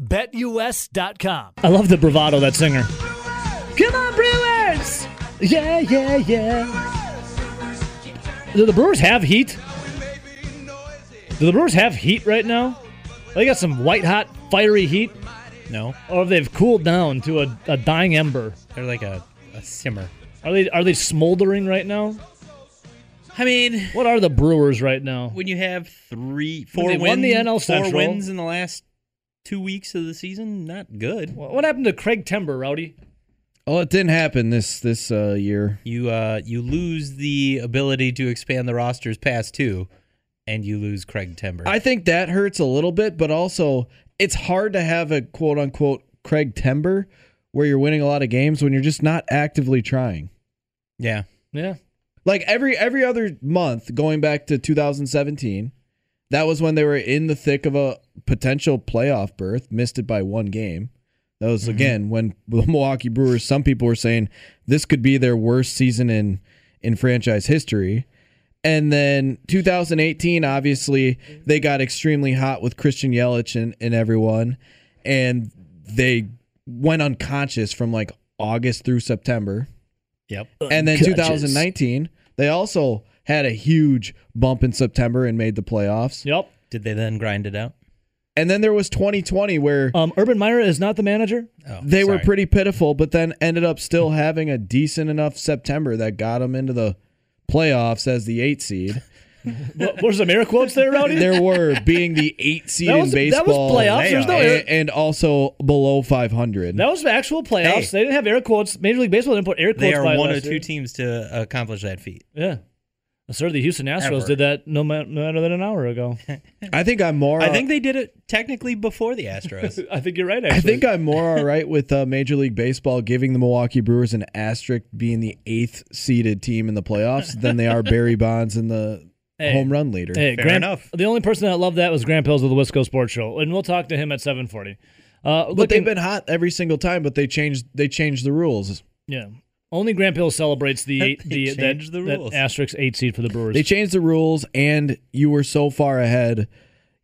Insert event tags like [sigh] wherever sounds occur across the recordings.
BetUS.com. I love the bravado that singer. Come on, Brewers! Yeah, yeah, yeah. Do the Brewers have heat? Do the Brewers have heat right now? They got some white hot, fiery heat? No, Or they've they cooled down to a, a dying ember? they're like a, a simmer. Are they are they smoldering right now? I mean, What are the Brewers right now? when you have three, four they wins, won the NL four wins in the last two weeks of the season, not good. What what happened to Craig Timber, Rowdy? Oh, it didn't happen this this uh, year. You uh, you lose the ability to expand the rosters past two, and you lose Craig Timber. I think that hurts a little bit, but also it's hard to have a quote unquote Craig Timber where you're winning a lot of games when you're just not actively trying. yeah, Yeah. Like every every other month going back to 2017, that was when they were in the thick of a potential playoff berth, missed it by one game. That was mm-hmm. again when [laughs] the Milwaukee Brewers some people were saying this could be their worst season in in franchise history. And then 2018, obviously, they got extremely hot with Christian Yelich and, and everyone. And they went unconscious from like August through September. yep. And then Unconscious. 2019, they also had a huge bump in September and made the playoffs. Yep. Did they then grind it out? And then there was 2020 where Um, Urban Meyer is not the manager. Oh, they were pretty pitiful, but then ended up still having a decent enough September that got them into the playoffs as the eight seed. [laughs] What, was some air quotes there, Rowdy? there were being the eight seed That was- in that was baseball. playoffs. There's no and, air- and also below 500. That was actual playoffs. Hey. They didn't have air quotes. Major League Baseball didn't put air quotes. They are by one last of two year. teams to accomplish that feat. Yeah. Sir, the Houston Astros Ever. did that no, matter than an hour ago. [laughs] I think I'm more. I think they did it technically before the Astros. [laughs] I think you're right. I think I'm more [laughs] all right with uh, Major League Baseball giving the Milwaukee Brewers an asterisk being the eighth seeded team in the playoffs than they are Barry Bonds and the Hey. home run leader. Hey, Fair Grant, enough. The only person that loved that was Grant Pills of the Wisco Sports Show, and we'll talk to him at 7:40. Uh, but looking- they've been hot every single time. But they changed. They changed the rules. yeah. Only Grant Pills celebrates the [laughs] eight, They the that, changed the that asterisk eight seed for the Brewers. They changed the rules, and you were so far ahead.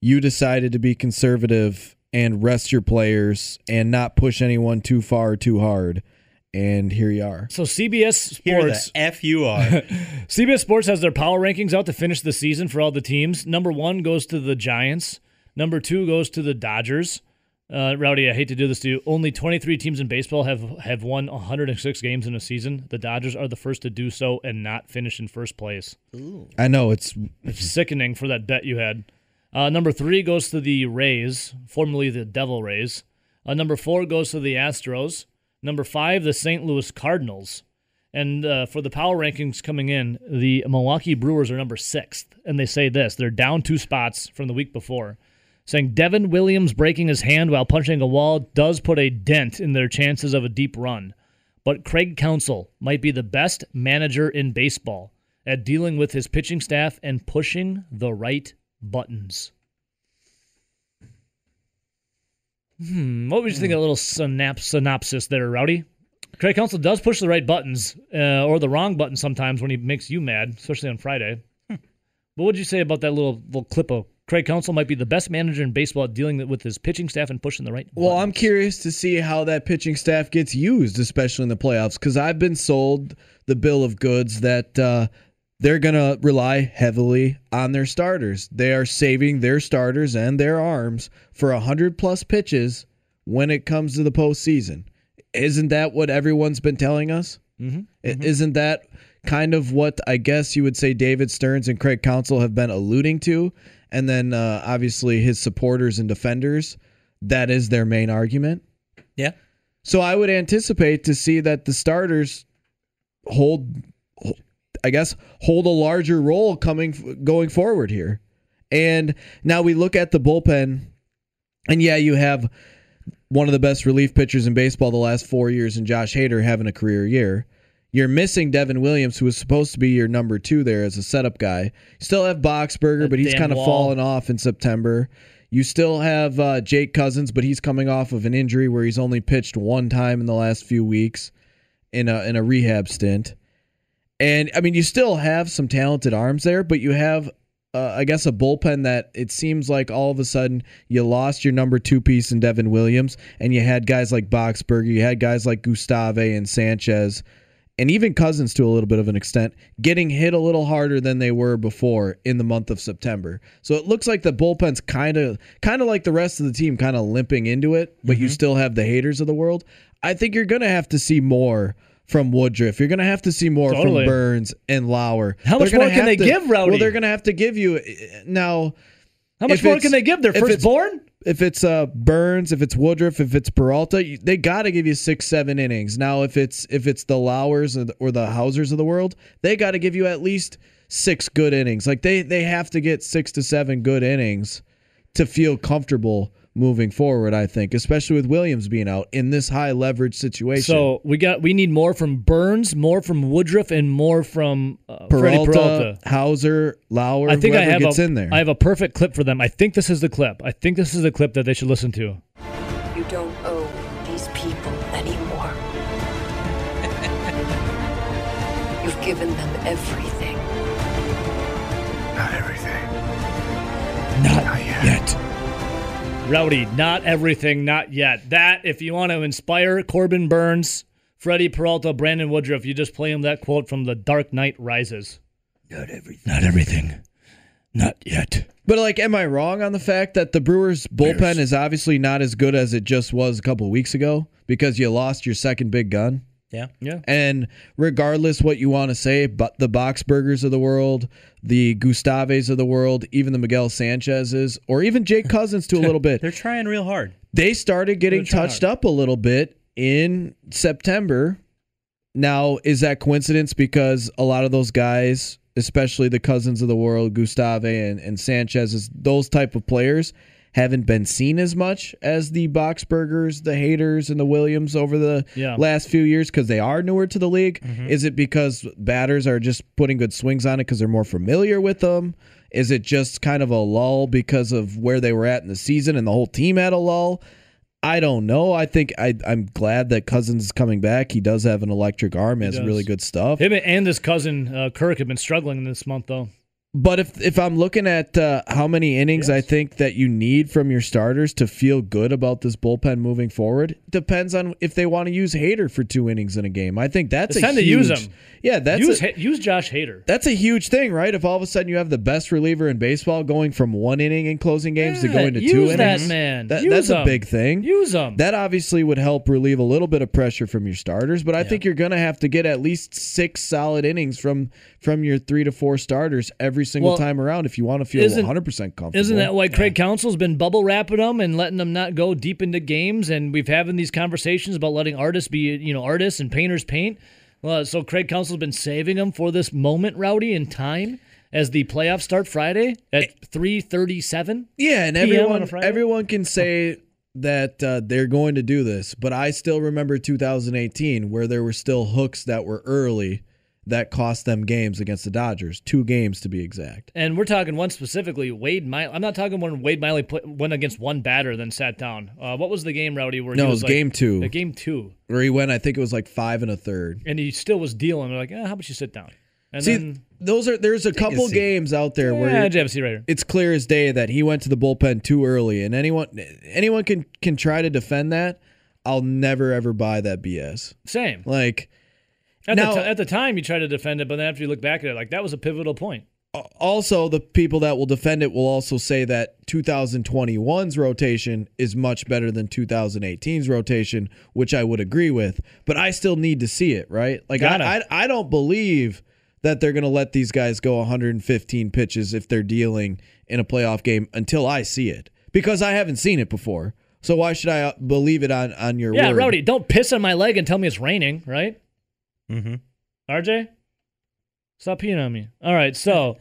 You decided to be conservative and rest your players and not push anyone too far or too hard. And here you are. so CBS Sports F you are. [laughs] CBS Sports has their power rankings out to finish the season for all the teams. Number one goes to the Giants. Number two goes to the Dodgers. Uh, Rowdy, I hate to do this to you. Only 23 teams in baseball have have won 106 games in a season. The Dodgers are the first to do so and not finish in first place. Ooh. I know it's It's sickening for that bet you had. Uh, number three goes to the Rays, formerly the Devil Rays. Uh, number four goes to the Astros. Number five, the St. Louis Cardinals. And uh, for the power rankings coming in, the Milwaukee Brewers are number sixth. And they say this they're down two spots from the week before, saying Devin Williams breaking his hand while punching a wall does put a dent in their chances of a deep run. But Craig Counsell might be the best manager in baseball at dealing with his pitching staff and pushing the right buttons. Hmm, what would you think of a little synap- synopsis there, Rowdy? Craig Counsell does push the right buttons uh, or the wrong button sometimes when he makes you mad, especially on Friday. What would you say about that little little clip of Craig Counsell might be the best manager in baseball at dealing with his pitching staff and pushing the right Well, I'm curious to see how that pitching staff gets used, especially in the playoffs, because I've been sold the bill of goods that uh, they're going to rely heavily on their starters. They are saving their starters and their arms for 100 plus pitches when it comes to the postseason. Isn't that what everyone's been telling us? Mm-hmm. I- Isn't that kind of what I guess you would say David Stearns and Craig Counsell have been alluding to? And then uh, obviously his supporters and defenders, that is their main argument. yeah. So I would anticipate to see that the starters hold, I guess, hold a larger role coming going forward here. And now we look at the bullpen, and yeah, you have one of the best relief pitchers in baseball the last four years, and Josh Hader having a career year. You're missing Devin Williams, who was supposed to be your number two there as a setup guy. You still have Boxberger, but he's kind of fallen off in September. You still have uh, Jake Cousins, but he's coming off of an injury where he's only pitched one time in the last few weeks in a in a rehab stint. And I mean, you still have some talented arms there, but you have, uh, I guess, a bullpen that it seems like all of a sudden you lost your number two piece in Devin Williams, and you had guys like Boxberger, you had guys like Gustave and Sanchez, and even Cousins to a little bit of an extent, getting hit a little harder than they were before in the month of September. So it looks like the bullpen's kind of, kind of like the rest of the team, kind of limping into it, but you mm-hmm. still have the Haders of the world. I think you're gonna have to see more from Woodruff. You're going to have to see more Totally. from Burnes and Lauer. How much more can they to- give, Rowdy? Well, they're going to have to give you eh, now. How much more can they give? Their firstborn? If it's uh, Burnes, if it's Woodruff, if it's Peralta, they got to give you six, seven innings. Now, if it's if it's the Lauers or the, or the Housers of the world, they got to give you at least six good innings. Like they they have to get six to seven good innings to feel comfortable moving forward. I think, especially with Williams being out in this high leverage situation. So we got we need more from Burnes, more from Woodruff, and more from uh, Freddie Peralta, Peralta. Houser, Lauer, I think I have gets a, in there. I have a perfect clip for them. I think this is the clip. I think this is the clip that they should listen to. You don't owe these people anymore. [laughs] You've given them everything. Not everything. Not Not yet. yet. Rowdy, not everything, not yet. That, if you want to inspire Corbin Burnes, Freddie Peralta, Brandon Woodruff, you just play him that quote from The Dark Knight Rises. Not everything. Not everything, not yet. But like, am I wrong on the fact that the Brewers bullpen is obviously not as good as it just was a couple weeks ago because you lost your second big gun? Yeah. Yeah. And regardless what you want to say, but the Boxbergers of the world, the Gustaves of the world, even the Miguel Sanchez's, or even Jake Cousins to a [laughs] little bit, They're trying real hard. they started getting They're trying touched up a little bit in September. Now, is that coincidence because a lot of those guys, especially the cousins of the world, Gustave and, and Sanchez, is those type of players haven't been seen as much as the Boxbergers, the Haders, and the Williams over the Yeah. last few years because they are newer to the league? Is it because batters are just putting good swings on it because they're more familiar with them? Is it just kind of a lull because of where they were at in the season and the whole team had a lull? I don't know. I think I, I'm glad that Cousins is coming back. He does have an electric arm. He has does. really good stuff. Him and his cousin uh, Kirk have been struggling this month, though. But if if I'm looking at uh, how many innings I think that you need from your starters to feel good about this bullpen moving forward, depends on if they want to use Hader for two innings in a game. I think that's It's a time to huge, use him. Yeah, that's use a, use Josh Hader. that's a huge thing, right? If all of a sudden you have the best reliever in baseball going from one inning in closing games to going to two that innings, man. that- that's a big thing. Use them. That obviously would help relieve a little bit of pressure from your starters, but I think you're going to have to get at least six solid innings from from your three to four starters every single Well, time around if you want to feel isn't- 100 percent comfortable. Isn't that why Craig Counsell's been bubble wrapping them and letting them not go deep into games? And we've having these conversations about letting artists be, you know, artists and painters paint. Well, so Craig Counsell's been saving them for this moment, Rowdy, in time as the playoffs start Friday at three thirty-seven. Yeah, and PM on a everyone everyone can say that uh, they're going to do this, but I still remember 2018 where there were still hooks that were early that cost them games against the Dodgers, two games to be exact. And we're talking one specifically, Wade Miley. I'm not talking when Wade Miley put, went against one batter, then sat down. Uh, what was the game, Rowdy? Where No, he it was was like- game two. uh, game two, Where he went, I think it was like five and a third. and he still was dealing. They're like, eh, how about you sit down? And See, then, those are there's a couple seat. games out there where yeah, a seat right it's clear as day that he went to the bullpen too early, and anyone anyone can can try to defend that. I'll never ever buy that BS. Same. Like At, Now- the t- at the time, you try to defend it, but then after you look back at it, like that was a pivotal point. also the people that will defend it will also say that 2021's rotation is much better than 2018's rotation, which I would agree with. But I still need to see it, right? Like I, I I don't believe that they're going to let these guys go 115 pitches if they're dealing in a playoff game until I see it because I haven't seen it before. So why should I uh, believe it on on your Yeah, word? Rowdy, don't piss on my leg and tell me it's raining, right? Mm-hmm. RJ? Stop peeing on me. All right, so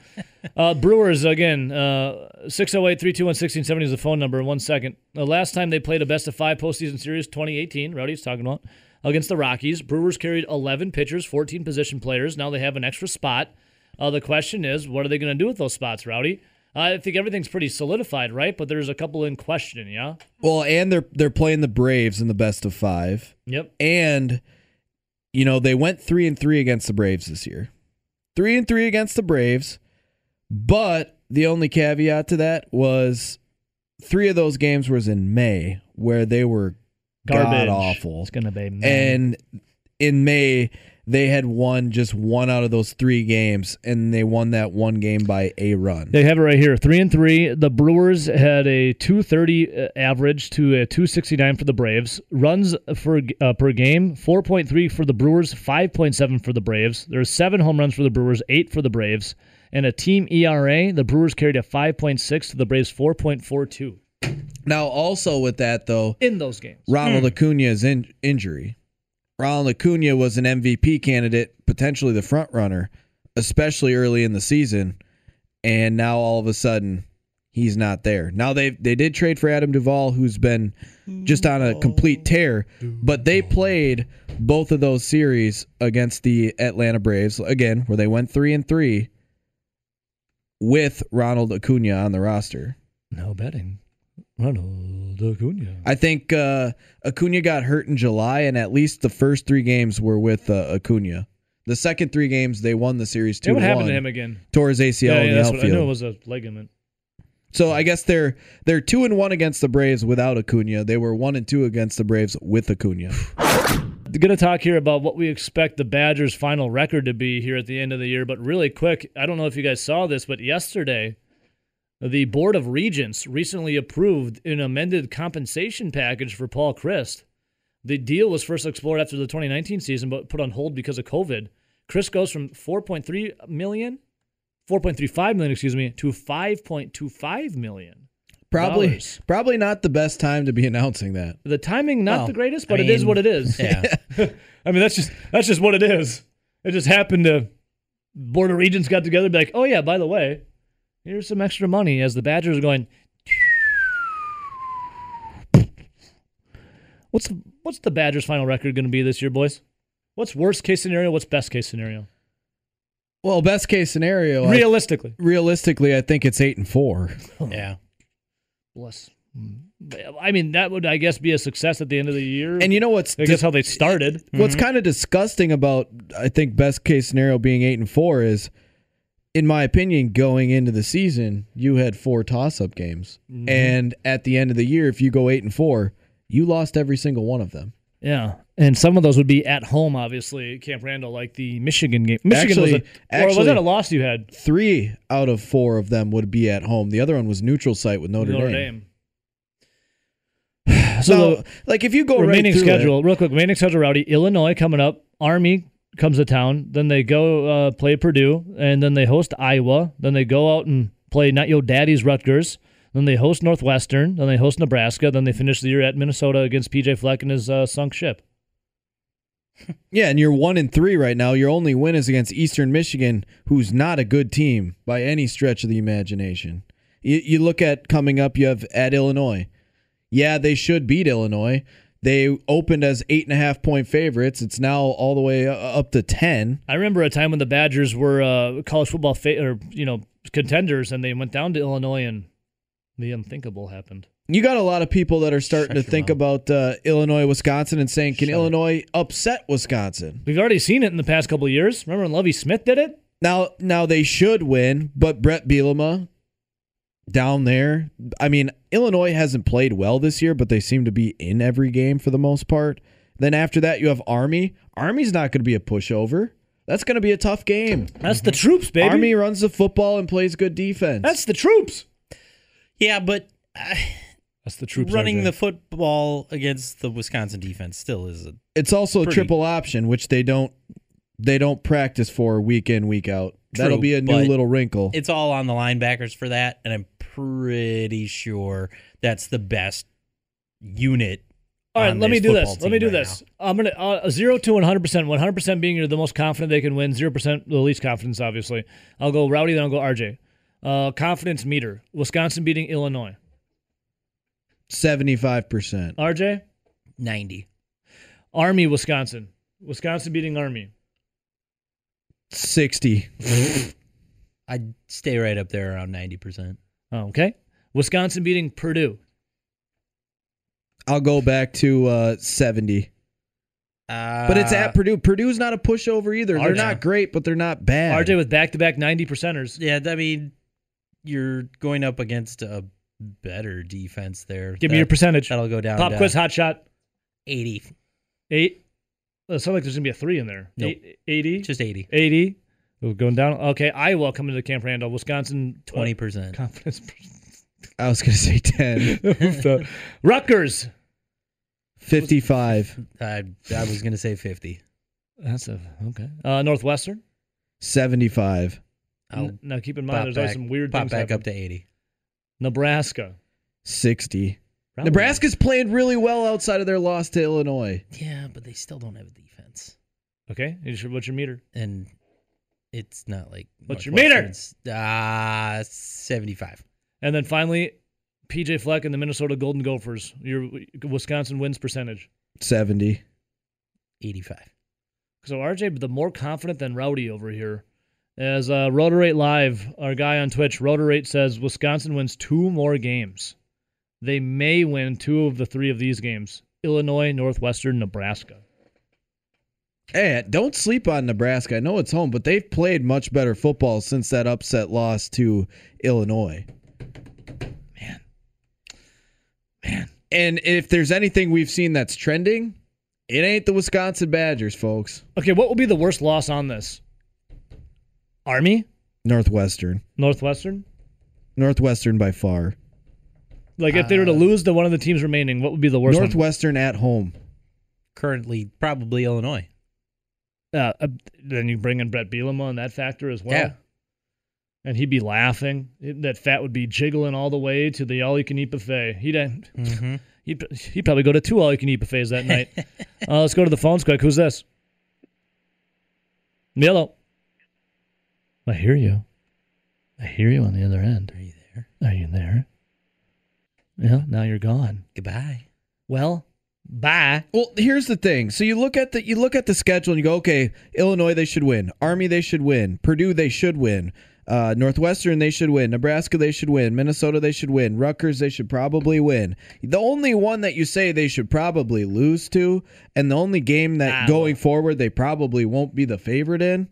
uh, Brewers again. Uh, 608 321 1670 is the phone number. One second. The last time they played a best of five postseason series, 2018. Rowdy's talking about against the Rockies. Brewers carried 11 pitchers, 14 position players. Now they have an extra spot. Uh, the question is, what are they going to do with those spots, Rowdy? I think everything's pretty solidified, right? But there's a couple in question. Yeah. Well, and they're they're playing the Braves in the best of five, Yep. and you know they went three and three against the Braves this year, three and three against the Braves, but the only caveat to that was three of those games was in May where they were Garbage. god awful, It's gonna be. man. and in May they had won just one out of those three games, and they won that one game by a run. They have it right here. Three and three. The Brewers had a 230 average to a 269 for the Braves. Runs for uh, per game 4.3 for the Brewers, 5.7 for the Braves. There's seven home runs for the Brewers, eight for the Braves, and a team ERA. The Brewers carried a 5.6 to the Braves 4.42 now, also with that though, in those games. Ronald Acuna's in, injury. Ronald Acuna was an MVP candidate, potentially the front runner, especially early in the season, and now all of a sudden he's not there. Now they they did trade for Adam Duvall, who's been just on a complete tear, but they played both of those series against the Atlanta Braves again, where they went three and three with Ronald Acuna on the roster. No betting. Ronald Acuna. I think uh, Acuna got hurt in July, and at least the first three games were with uh, Acuna. The second three games, they won the series two Yeah, what to happened one. to him again? Tore his ACL yeah, in the that's what, I outfield. knew it was a ligament. so I guess they're they're two and one against the Braves without Acuna. They were one and two against the Braves with Acuna. [sighs] going to talk here about what we expect the Badgers' final record to be here at the end of the year. But really quick, I don't know if you guys saw this, but yesterday, the Board of Regents recently approved an amended compensation package for Paul Chryst. The deal was first explored after the 2019 season, but put on hold because of COVID. Chryst goes from 4.3 million, 4.35 million, excuse me, to 5.25 million. Probably Dollars. probably not the best time to be announcing that. The timing not Well, the greatest, I but it is mean, what it is. [laughs] Yeah. [laughs] I mean, that's just that's just what it is. It just happened to Board of Regents got together, and be like, oh yeah, by the way, here's some extra money. As the Badgers are going, what's what's the Badgers' final record going to be this year, boys? What's worst case scenario? What's best case scenario? Well, best case scenario, I- Realistically, realistically, I think it's eight and four. Oh, yeah. bless. I mean, that would I guess be a success at the end of the year. And you know what's I guess how they started. What's mm-hmm. kind of disgusting about I think best case scenario being eight and four is, in my opinion, going into the season, you had four toss up games, mm-hmm. and at the end of the year, if you go eight and four, you lost every single one of them. Yeah, and some of those would be at home, obviously, Camp Randall, like the Michigan game. Michigan Actually- was a, or was actually- that a loss you had? Three out of four of them would be at home. The other one was neutral site with Notre, Notre Dame. Dame. [sighs] So So, the like, if you go remaining right schedule, it, real quick, remaining schedule, Rowdy, Illinois coming up, Army comes to town, then they go uh, play Purdue, and then they host Iowa, then they go out and play not yo daddy's Rutgers, then they host Northwestern, then they host Nebraska, then they finish the year at Minnesota against PJ Fleck and his uh, sunk ship. [laughs] yeah, and you're one and three right now. Your only win is against Eastern Michigan, who's not a good team by any stretch of the imagination. You, you look at coming up, you have at Illinois. Yeah, they should beat Illinois. They opened as eight and a half point favorites. It's now all the way uh, up to ten. I remember a time when the Badgers were uh, college football fa- or you know contenders, and they went down to Illinois, and the unthinkable happened. You got a lot of people that are starting Shut to think mouth. about uh, Illinois, Wisconsin, and saying, "Can Shut. Illinois upset Wisconsin?" We've already seen it in the past couple of years. Remember when Lovie Smith did it? Now, now they should win, but Brett Bielema down there. I mean, Illinois hasn't played well this year, but they seem to be in every game for the most part. Then after that, you have Army. Army's not going to be a pushover. That's going to be a tough game. That's the troops, baby. Army runs the football and plays good defense. That's the troops. Yeah, but uh, That's the troops. running RJ. the football against the Wisconsin defense still is a it's also a triple option, which they don't they don't practice for week in week out. That'll be a new little wrinkle. it's all on the linebackers for that, and I'm pretty sure that's the best unit All right, let me do this. Let me do right this. I'm gonna uh, zero to 100. percent 100 percent being you're the most confident they can win. Zero percent the least confidence, obviously. I'll go Rowdy, then I'll go RJ. Uh, confidence meter: Wisconsin beating Illinois. 75%. RJ. Ninety. Army, Wisconsin. Wisconsin beating Army. 60. [laughs] I'd stay right up there around ninety percent. Oh, okay. Wisconsin beating Purdue. I'll go back to uh, 70. Uh, But it's at Purdue. Purdue's not a pushover either. They're not great, but they're not bad. RJ with back-to-back 90 percenters. Yeah, I mean, you're going up against a better defense there. Give me your percentage. That'll go down. Pop to quiz, hot shot. Eighty. Eight. It sounds like there's gonna be a three in there. Nope. Eight, 80. Just eighty. 80. We're going down. Okay, Iowa coming to the Camp Randall. Wisconsin uh, Twenty percent. confidence. I was going to say 10. [laughs] Rutgers. 55. I I was gonna say fifty. That's a okay. Uh, Northwestern. 75. I'll N- now keep in mind, there's back, always some weird pop things. back happen. up to eighty. Nebraska. 60. Probably. Nebraska's playing really well outside of their loss to Illinois. Yeah, but they still don't have a defense, Okay. You should- What's your meter? and it's not like What's your meter? Northwestern's- Ah, seventy-five. And then finally, PJ Fleck and the Minnesota Golden Gophers. Your Wisconsin wins percentage. 70. 85. So RJ, the more confident than Rowdy over here. As uh, Rotorate Live, our guy on Twitch, Rotorate says Wisconsin wins two more games. They may win two of the three of these games: Illinois, Northwestern, Nebraska. Hey, don't sleep on Nebraska. I know it's home, but they've played much better football since that upset loss to Illinois. Man, man, And if there's anything we've seen that's trending, it ain't the Wisconsin Badgers, folks. Okay, what will be the worst loss on this? Army, Northwestern. Northwestern. Northwestern by far. Like if they were to uh, lose to one of the teams remaining, what would be the worst one? Northwestern at home. Currently, probably Illinois. Uh, uh, then you bring in Brett Bielema on that factor as well. Yeah. And he'd be laughing. That fat would be jiggling all the way to the all-you-can-eat buffet. He'd uh, Mm-hmm. [laughs] he'd, he'd probably go to two all-you-can-eat buffets that night. [laughs] uh, let's go to the phones quick. Who's this? Hello. I hear you. I hear you on the other end. Are you there? Are you there? Yeah. Now you're gone. Goodbye. Well, bye. Well, here's the thing. So you look at the you look at the schedule and you go, okay, Illinois they should win, Army they should win, Purdue they should win, uh, Northwestern they should win, Nebraska they should win, Minnesota they should win, Rutgers they should probably win. The only one that you say they should probably lose to, and the only game that Iowa. going forward they probably won't be the favorite in,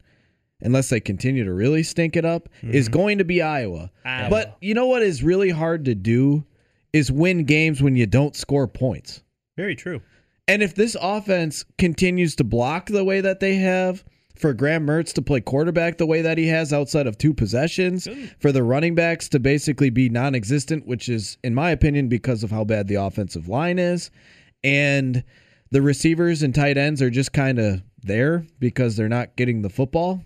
unless they continue to really stink it up, is going to be Iowa. Iowa. But you know what is really hard to do is win games when you don't score points. Very true. And if this offense continues to block the way that they have, for Graham Mertz to play quarterback the way that he has outside of two possessions, for the running backs to basically be non existent, which is, in my opinion, because of how bad the offensive line is, and the receivers and tight ends are just kind of there because they're not getting the football.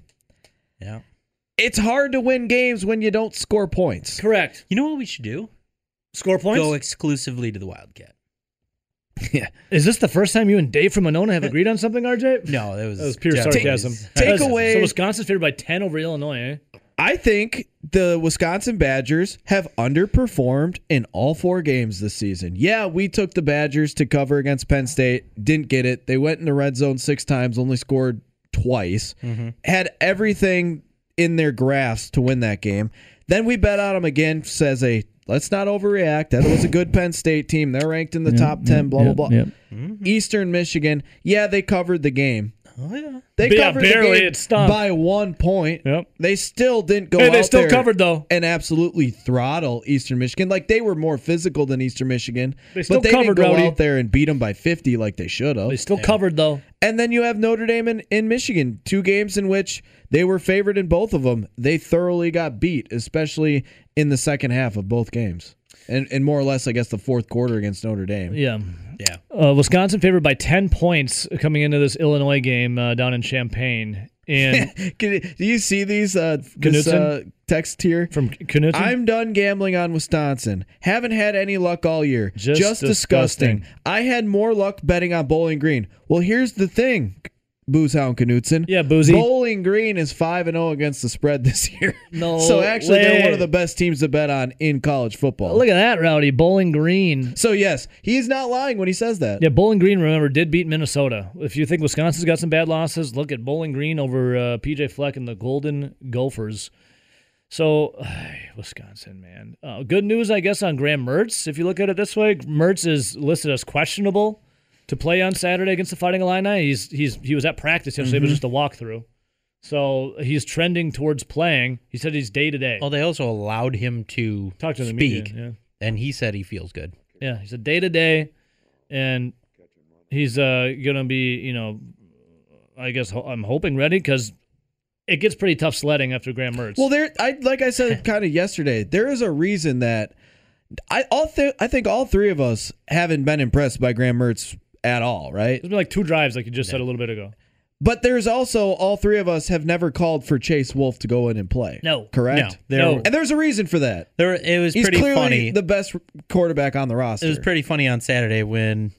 Yeah. It's hard to win games when you don't score points. Correct. You know what we should do? Score points. Go exclusively to the Wildcat. Yeah. Is this the first time you and Dave from Monona have agreed on something, RJ? No, it was, That was pure sarcasm. Take That's- away- So Wisconsin's favored by 10 over Illinois, eh? I think the Wisconsin Badgers have underperformed in all four games this season. Yeah, we took the Badgers to cover against Penn State, didn't get it. They went in the red zone six times, only scored twice. Had everything in their grasp to win that game. Then we bet on them again, says a let's not overreact. That was a good Penn State team. They're ranked in the top 10, blah, blah, blah. Mm-hmm. Eastern Michigan, yeah, they covered the game. Oh, yeah. They Yeah, covered barely, the game it stunk. by one point. Yep. They still didn't go Hey, they out still there covered, though. and absolutely throttle Eastern Michigan. Like they were more physical than Eastern Michigan, They still but they covered, didn't go Rowdy. out there and beat them by 50 like they should have. They still covered, though. And then you have Notre Dame in, in Michigan, two games in which they were favored in both of them. They thoroughly got beat, especially in the second half of both games. And, and more or less, I guess, the fourth quarter against Notre Dame. Yeah. Yeah. Uh, Wisconsin favored by 10 points coming into this Illinois game uh, down in Champaign. And [laughs] Can, do you see these uh, this, uh, text here? from Knutson, I'm done gambling on Wisconsin. Haven't had any luck all year. Just disgusting. disgusting. I had more luck betting on Bowling Green. Well, here's the thing, Boozehound Knutson. Yeah, Boozy. Bowling Green is five and zero against the spread [laughs] this year. No so actually, they're one of the best teams to bet on in college football. look at that, Rowdy. Bowling Green. so yes, he's not lying when he says that. Yeah, Bowling Green, remember, did beat Minnesota. If you think Wisconsin's got some bad losses, look at Bowling Green over uh, PJ Fleck and the Golden Gophers. So, [sighs] Wisconsin, man. Uh, good news, I guess, on Graham Mertz. If you look at it this way, Mertz is listed as questionable to play on Saturday against the Fighting Illini. He's he's he was at practice yesterday, but just a walkthrough. So he's trending towards playing. He said he's day to day. Well, they also allowed him to Talk to the speak, media. and he said he feels good. Yeah, yeah. He's a day to day, and he's uh gonna be you know, I guess ho- I'm hoping ready because it gets pretty tough sledding after Graham Mertz. Well, there, I like I said [laughs] kind of yesterday. There is a reason that I all th- I think all three of us haven't been impressed by Graham Mertz at all, right? It's been like two drives, like you just said a little bit ago. But there's also all three of us have never called for Chase Wolf to go in and play. No. correct. No. No. and there's a reason for that. There, it was He's pretty clearly funny. the best quarterback on the roster. It was pretty funny on Saturday when,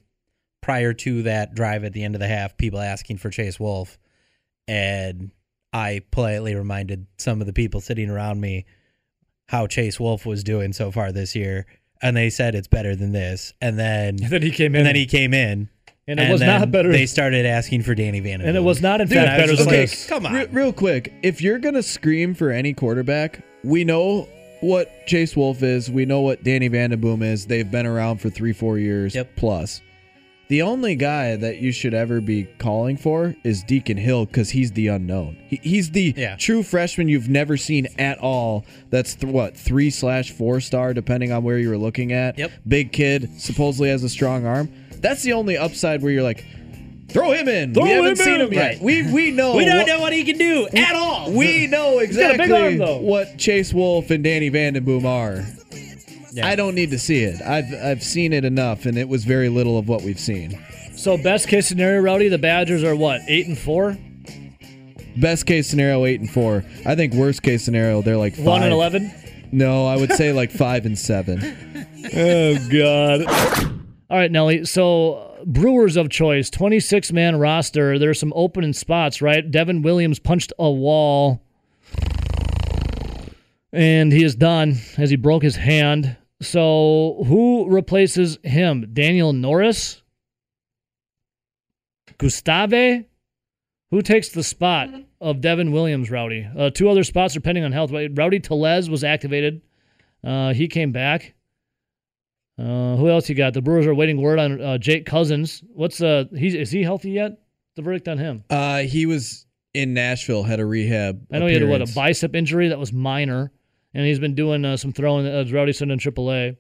prior to that drive at the end of the half, people asking for Chase Wolf, and I politely reminded some of the people sitting around me how Chase Wolf was doing so far this year, and they said it's better than this. And then, [laughs] And then he came in, and then he came in, and it was then not better. They started asking for Danny Van, and it was not, in Dude, fact, better just than like, this. come on. Re- real quick, if you're gonna scream for any quarterback, we know what Chase Wolf is. We know what Danny Vandenboom is. They've been around for three, four years Yep. plus. The only guy that you should ever be calling for is Deacon Hill because he's the unknown. He, he's the Yeah. true freshman you've never seen at all. That's th- what three slash four star, depending on where you were looking at. Yep. Big kid, supposedly has a strong arm. That's the only upside where you're like, throw him in. Throw we haven't him seen in. him yet. Right. We we [laughs] know. we don't what- know what he can do at all. we know exactly arm, what Chase Wolf and Danny Vandenboom are. Yeah. I don't need to see it. I've I've seen it enough, and it was very little of what we've seen. So best case scenario, Rowdy, the Badgers are what eight and four, Best case scenario, eight and four. I think worst case scenario, they're like five. one and eleven. No, I would say like five and seven. [laughs] Oh God! All right, Nelly. So Brewers of choice, twenty-six man roster. There's some open spots, right? Devin Williams punched a wall, and he is done as he broke his hand. So who replaces him? Daniel Norris, Gustave. Who takes the spot of Devin Williams, Rowdy? Uh, two other spots are pending on health. Rowdy Tellez was activated. Uh, he came back. Uh, who else you got? The Brewers are waiting word on uh, Jake Cousins. What's uh he's is he healthy yet? The verdict on him. Uh, he was in Nashville, had a rehab. I know he had a, what a bicep injury that was minor, and he's been doing uh, some throwing as Rowdy said in AAA.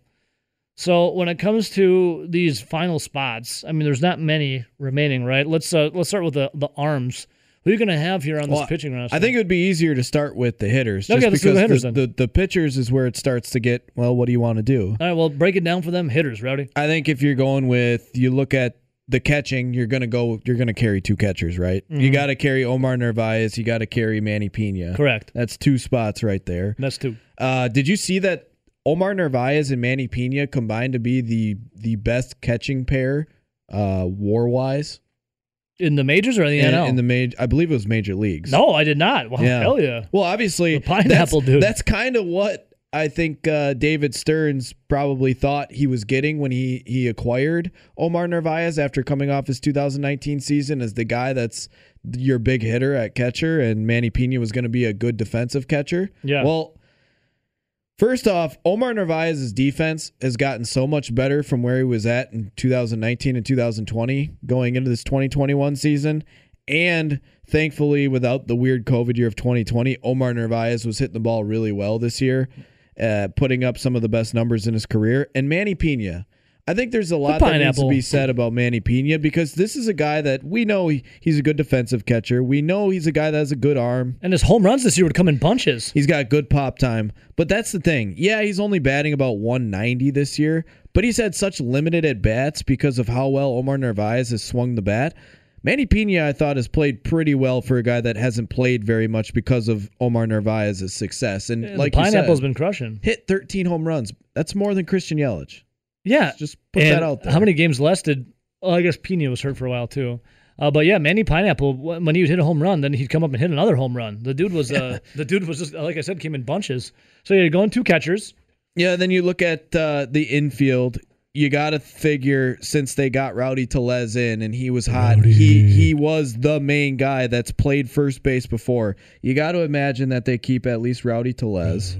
So when it comes to these final spots, I mean, there's not many remaining, right? Let's uh, let's start with the the arms. Who are you going to have here on this Well, pitching roster? I think it would be easier to start with the hitters. Okay, just do the because hitters the, the, the pitchers is where it starts to get, well, what do you want to do? All right, well, break it down for them hitters, Rowdy. I think if you're going with you look at the catching, you're gonna go you're gonna carry two catchers, right? You gotta carry Omar Narvaez, you gotta carry Manny Pena. Correct. That's two spots right there. That's two. Uh, did you see that Omar Narvaez and Manny Pena combined to be the the best catching pair uh war wise In the majors or in the in, NL? in the major I believe it was major leagues. no, I did not. Well, Yeah. hell yeah. Well, obviously, The pineapple that's, dude. That's kind of what I think uh, David Stearns probably thought he was getting when he he acquired Omar Narvaez after coming off his 2019 season as the guy that's your big hitter at catcher, and Manny Pena was going to be a good defensive catcher. Yeah. Well. First off, Omar Narvaez's defense has gotten so much better from where he was at in 2019 and 2020 going into this 2021 season. And thankfully, without the weird COVID year of 2020, Omar Narvaez was hitting the ball really well this year, uh, putting up some of the best numbers in his career. And Manny Pena, I think there's a lot that needs to be said about Manny Pena because this is a guy that we know he, he's a good defensive catcher. We know he's a guy that has a good arm. And his home runs this year would come in bunches. He's got good pop time. But that's the thing. Yeah, he's only batting about 190 this year, but he's had such limited at bats because of how well Omar Narvaez has swung the bat. Manny Pena, I thought, has played pretty well for a guy that hasn't played very much because of Omar Narvaez's success. And Yeah, like the pineapple's said, been crushing. hit 13 home runs. That's more than Christian Yelich. Yeah, Just put And that out there. How many games less did? Oh, I guess Pena was hurt for a while too. Uh, but yeah, Manny Pineapple, when he would hit a home run, then he'd come up and hit another home run. The dude was, uh, the dude was just like I said, came in bunches. So you're going two catchers. Yeah, then you look at uh, the infield. You got to figure since they got Rowdy Tellez in and he was hot, he he was the main guy that's played first base before. You got to imagine that they keep at least Rowdy Tellez.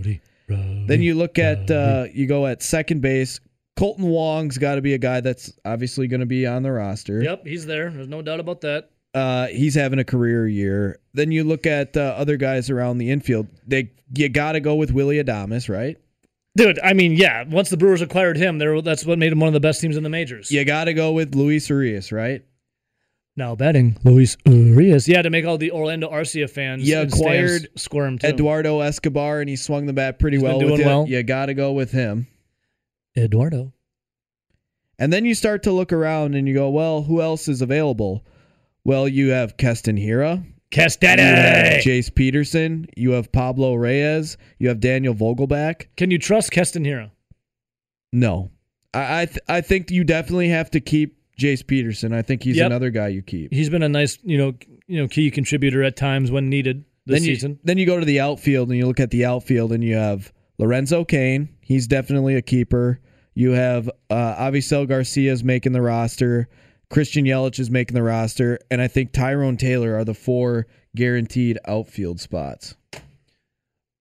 Then you look at uh, you go at second base. Kolten Wong's got to be a guy that's obviously going to be on the roster. Yep, he's there. There's no doubt about that. Uh, he's having a career year. Then you look at uh, other guys around the infield. They you got to go with Willy Adames, right? Dude, I mean, yeah. Once the Brewers acquired him, there that's what made him one of the best teams in the majors. You got to go with Luis Urias, right? Now betting Luis Urias. Yeah, to make all the Orlando Arcia fans You stands acquired squirm too. Eduardo Escobar, and he swung the bat pretty He's well doing well. You got to go with him. Eduardo. And then you start to look around and you go, well, who else is available? Well, you have Keston Hiura, Castaneda. Jace Peterson, you have Pablo Reyes, you have Daniel Vogelbach. Can you trust Keston Hiura? No, I I, th- I think you definitely have to keep Jace Peterson. I think he's Yep. another guy you keep. He's been a nice, you know, you know, key contributor at times when needed this then you, season. Then you go to the outfield and you look at the outfield and you have Lorenzo Cain. He's definitely a keeper. You have uh, Avisail Garcia's making the roster. Christian Yelich is making the roster, and I think Tyrone Taylor are the four guaranteed outfield spots.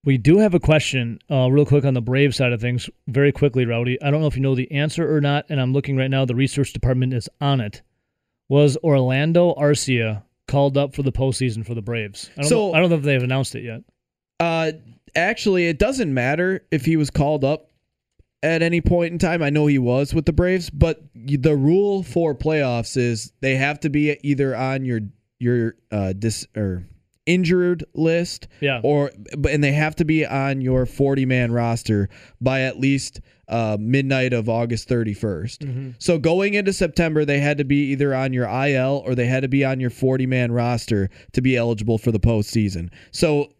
We do have a question, uh, real quick on the Brave side of things. Very quickly, Rowdy. I don't know if you know the answer or not, and I'm looking right now. The research department is on it. Was Orlando Arcia called up for the postseason for the Braves? I don't, So- know, I don't know if they've announced it yet. Uh, actually, it doesn't matter if he was called up at any point in time. I know he was with the Braves, but the rule for playoffs is they have to be either on your your uh dis or injured list Yeah. or but and they have to be on your 40 man roster by at least uh, midnight of August 31st. Mm-hmm. So going into September, they had to be either on your IL or they had to be on your 40 man roster to be eligible for the postseason. So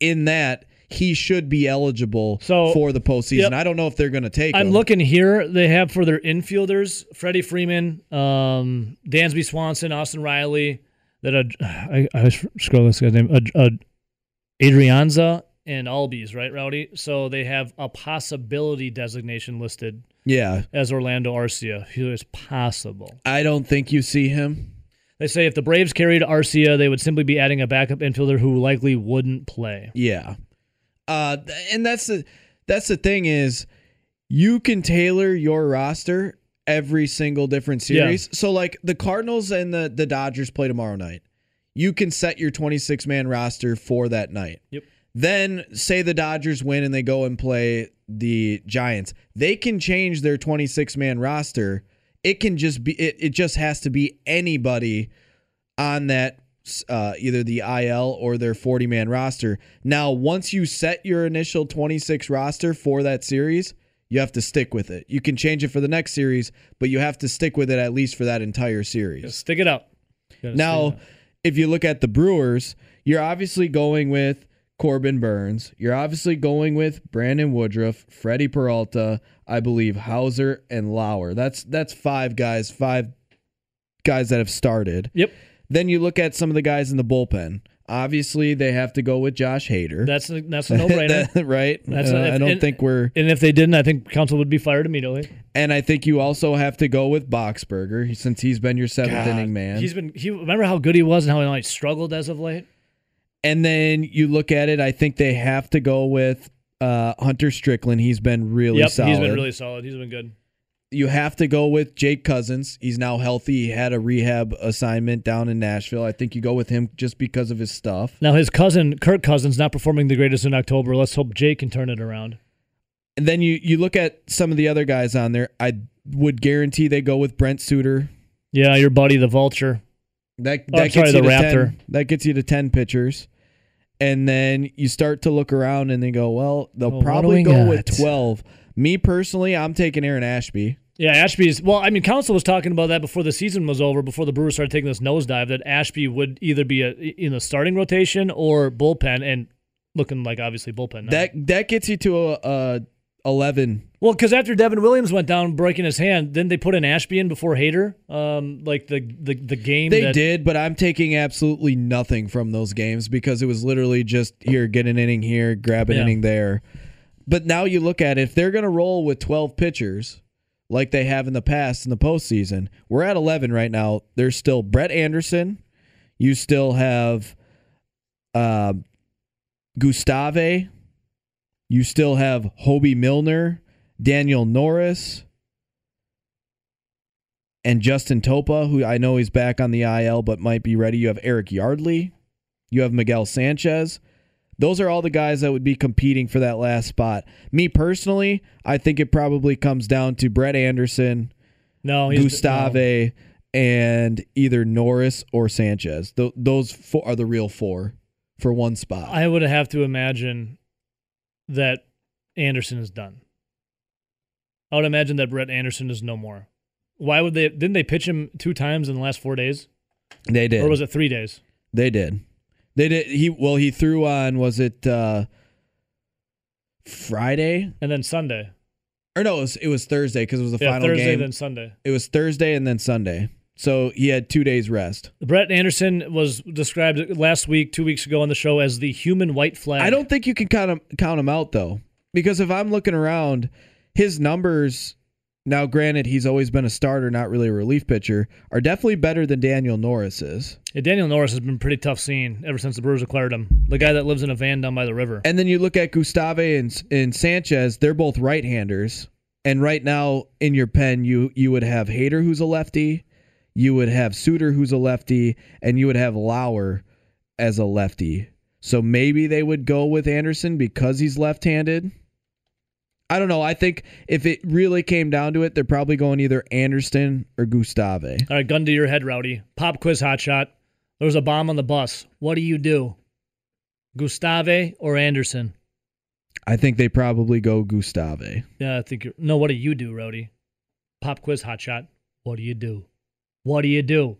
in that, he should be eligible So- for the postseason. Yep. I don't know if they're going to take I'm him. looking here. They have for their infielders Freddie Freeman, um, Dansby Swanson, Austin Riley. That uh, I, I scroll this guy's name. Uh, uh, Adrianza and Albies, right, Rowdy? So they have a possibility designation listed yeah, as Orlando Arcia. Who is possible? I don't think you see him. They say if the Braves carried Arcia, they would simply be adding a backup infielder who likely wouldn't play. Yeah. Uh and that's the that's the thing is you can tailor your roster every single different Yeah. series. So like the Cardinals and the the Dodgers play tomorrow night. You can set your 26 man roster for that night. Yep. Then say the Dodgers win and they go and play the Giants. They can change their 26 man roster. It can just be it, it just has to be anybody on that uh, either the IL or their 40 man roster. Now, once you set your initial 26 roster for that series, you have to stick with it. You can change it for the next series, but you have to stick with it at least for that entire series. Stick it out. Now, it out. if you look at the Brewers, you're obviously going with Corbin Burnes. You're obviously going with Brandon Woodruff, Freddie Peralta, I believe Houser and Lauer. That's that's five guys, five guys that have started. Yep. Then you look at some of the guys in the bullpen. Obviously, they have to go with Josh Hader. That's a, that's a [laughs] no brainer. That- right? That's Uh, a- I don't and- think we're. and if they didn't, I think Counsell would be fired immediately. And I think you also have to go with Boxberger since he's been your seventh God, inning man. He's been. He remember how good he was and how he like, struggled as of late. And then you look at it, I think they have to go with uh, Hunter Strickland. He's been really yep, solid. he's been really solid. He's been good. You have to go with Jake Cousins. He's now healthy. He had a rehab assignment down in Nashville. I think you go with him just because of his stuff. Now his cousin Kirk Cousins not performing the greatest in October. Let's hope Jake can turn it around. And then you you look at some of the other guys on there. I would guarantee they go with Brent Suter. Yeah, your buddy the Vulture. That Oh, that I'm sorry, gets you the to Raptor. 10, that gets you to 10 pitchers. And then you start to look around and they go, well, they'll Well, probably we go got? with 12. Me personally, I'm taking Aaron Ashby. Yeah, Ashby's. Well, I mean, Counsell was talking about that before the season was over, before the Brewers started taking this nosedive, that Ashby would either be a, in the starting rotation or bullpen, and looking like obviously bullpen. Now. That that gets you to a, a eleven. well, because after Devin Williams went down breaking his hand, then they put an Ashby in before Hader, um, like the the the game. They that, did, but I'm taking absolutely nothing from those games because it was literally just here, get an inning here, grab an Yeah. inning there. But now you look at it, if they're going to roll with 12 pitchers like they have in the past in the postseason, we're at 11 right now. There's still Brett Anderson. You still have uh, Gustave. You still have Hoby Milner, Daniel Norris, and Justin Topa, who I know he's back on the IL but might be ready. You have Eric Yardley. You have Miguel Sanchez. Those are all the guys that would be competing for that last spot. Me personally, I think it probably comes down to Brett Anderson, no Gustave, and either Norris or Sanchez. Th- those four are the real four for one spot. I would have to imagine that Anderson is done. I would imagine that Brett Anderson is no more. Why would they? Didn't they pitch him two times in the last four days, they did. or was it three days? They did. They did. He well, he threw on. Was it uh, Friday? And then Sunday. Or no, it was, it was Thursday because it was the yeah, final Thursday game. then Sunday. It was Thursday and then Sunday. So he had two days rest. Brett Anderson was described last week, two weeks ago on the show as the human white flag. I don't think you can count him count him out though, because if I'm looking around, his numbers. Now, granted, he's always been a starter, not really a relief pitcher, are definitely better than Daniel Norris is. Yeah, Daniel Norris has been pretty tough scene ever since the Brewers acquired him. The guy that lives in a van down by the river. And then you look at Gustave and, and Sanchez; they're both right-handers. And right now, in your pen, you you would have Hader, who's a lefty, you would have Suter, who's a lefty, and you would have Lauer as a lefty. So maybe they would go with Anderson because he's left-handed. I don't know. I think if it really came down to it, they're probably going either Anderson or Gustave. All right, gun to your head, Rowdy. Pop quiz hotshot. There was a bomb on the bus. What do you do? Gustave or Anderson? I think they probably go Gustave. Yeah, I think you're. No, what do you do, Rowdy? Pop quiz hotshot. What do you do? What do you do?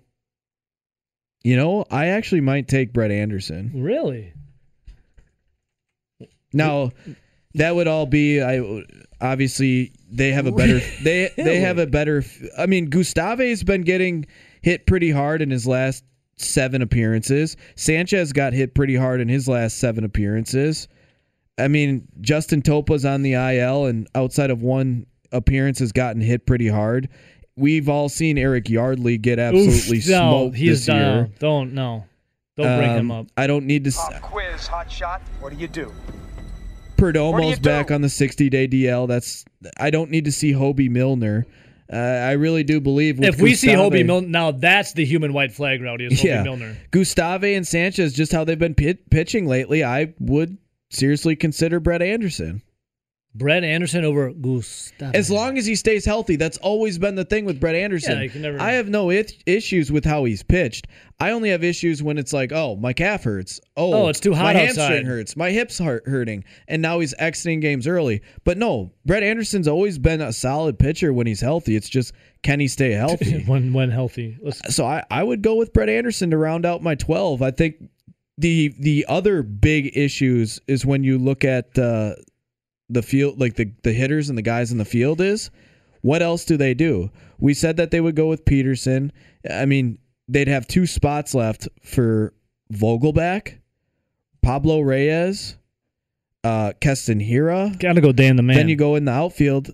You know, I actually might take Brett Anderson. Really? Now, that would all be I obviously they have a better [laughs] they they have a better I mean Gustave's been getting hit pretty hard in his last 7 appearances. Sanchez got hit pretty hard in his last 7 appearances. I mean, Justin Topa's on the IL and outside of one appearance has gotten hit pretty hard. We've all seen Eric Yardley get absolutely Oof, no, smoked he's this year. down. Don't no. Don't bring him Um, up. I don't need to. Pop quiz, hot shot. What do you do? Perdomo's back on the 60 day DL. That's I don't need to see Hoby Milner. Uh, I really do believe If we see Hoby Milner, now that's the human white flag, Rowdy. Is Hoby yeah, Milner. Gustave and Sanchez, just how they've been pit- pitching lately, I would seriously consider Brett Anderson. Brett Anderson over Gustave. As long as he stays healthy, that's always been the thing with Brett Anderson. Yeah, you can never- I have no it- issues with how he's pitched. I only have issues when it's like, oh, my calf hurts. Oh, Oh, it's too hot My outside. hamstring hurts. My hips hurt hurting, and now he's exiting games early. But no, Brett Anderson's always been a solid pitcher when he's healthy. It's just can he stay healthy? [laughs] when when healthy. Let's, so I, I would go with Brett Anderson to round out my 12. I think the the other big issues is when you look at uh, the field, like the the hitters and the guys in the field is what else do they do? We said that they would go with Peterson. I mean, they'd have two spots left for Vogelbach, Pablo Reyes, uh, Keston Hiura. gotta go Dan the man. Then you go in the outfield.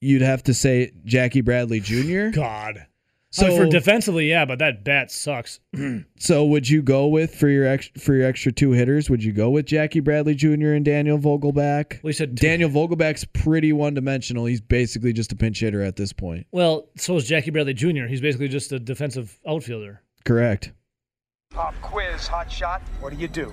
You'd have to say Jackie Bradley Jr. God. So So for defensively, yeah, but that bat sucks. [clears throat] So would you go with for your ex, for your extra two hitters? Would you go with Jackie Bradley Jr. and Daniel Vogelbach? We said Daniel Vogelbach's pretty one dimensional. He's basically just a pinch hitter at this point. Well, so is Jackie Bradley Jr. He's basically just a defensive outfielder. Correct. Pop quiz, hot shot. What do you do?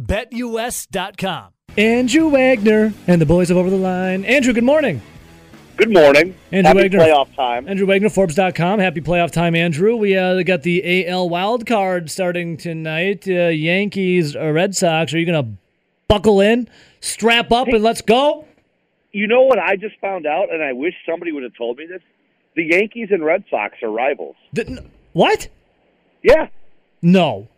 BetUS.com. Andrew Wagner and the boys of Over the Line. Andrew, good morning. Good morning. Andrew Happy Wagner. playoff time. Andrew Wagner, Forbes.com. Happy playoff time, Andrew. We uh, got the AL wild card starting tonight. Uh, Yankees or Red Sox. Are you going to buckle in, strap up, and let's go? You know what I just found out, and I wish somebody would have told me this? The Yankees and Red Sox are rivals. Th- what? Yeah, No.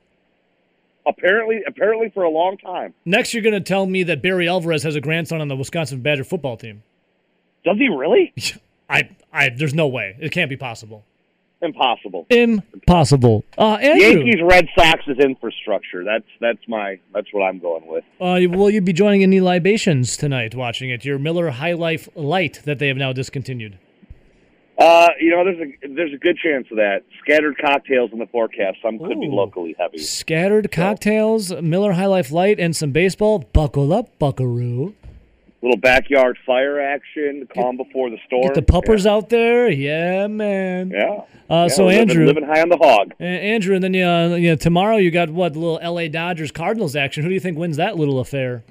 Apparently, apparently for a long time. Next, you're going to tell me that Barry Alvarez has a grandson on the Wisconsin Badger football team. Does he really? [laughs] I, I, there's no way. It can't be possible. Impossible. Impossible. Uh, Andrew, Yankees Red Sox is infrastructure. That's that's my that's what I'm going with. uh, will you be joining any libations tonight watching it? Your Miller High Life Light that they have now discontinued. Uh, you know, there's a there's a good chance of that. Scattered cocktails in the forecast. Some could be locally heavy. Scattered cocktails, Miller High Life Light, and some baseball. Buckle up, buckaroo. Little backyard fire action, calm before the storm. Get the puppers out there. Yeah, man. Yeah. Uh, Yeah, so, living, Andrew. living high on the hog. Andrew, and then uh, you know, tomorrow you got what little L.A. Dodgers Cardinals action. Who do you think wins that little affair?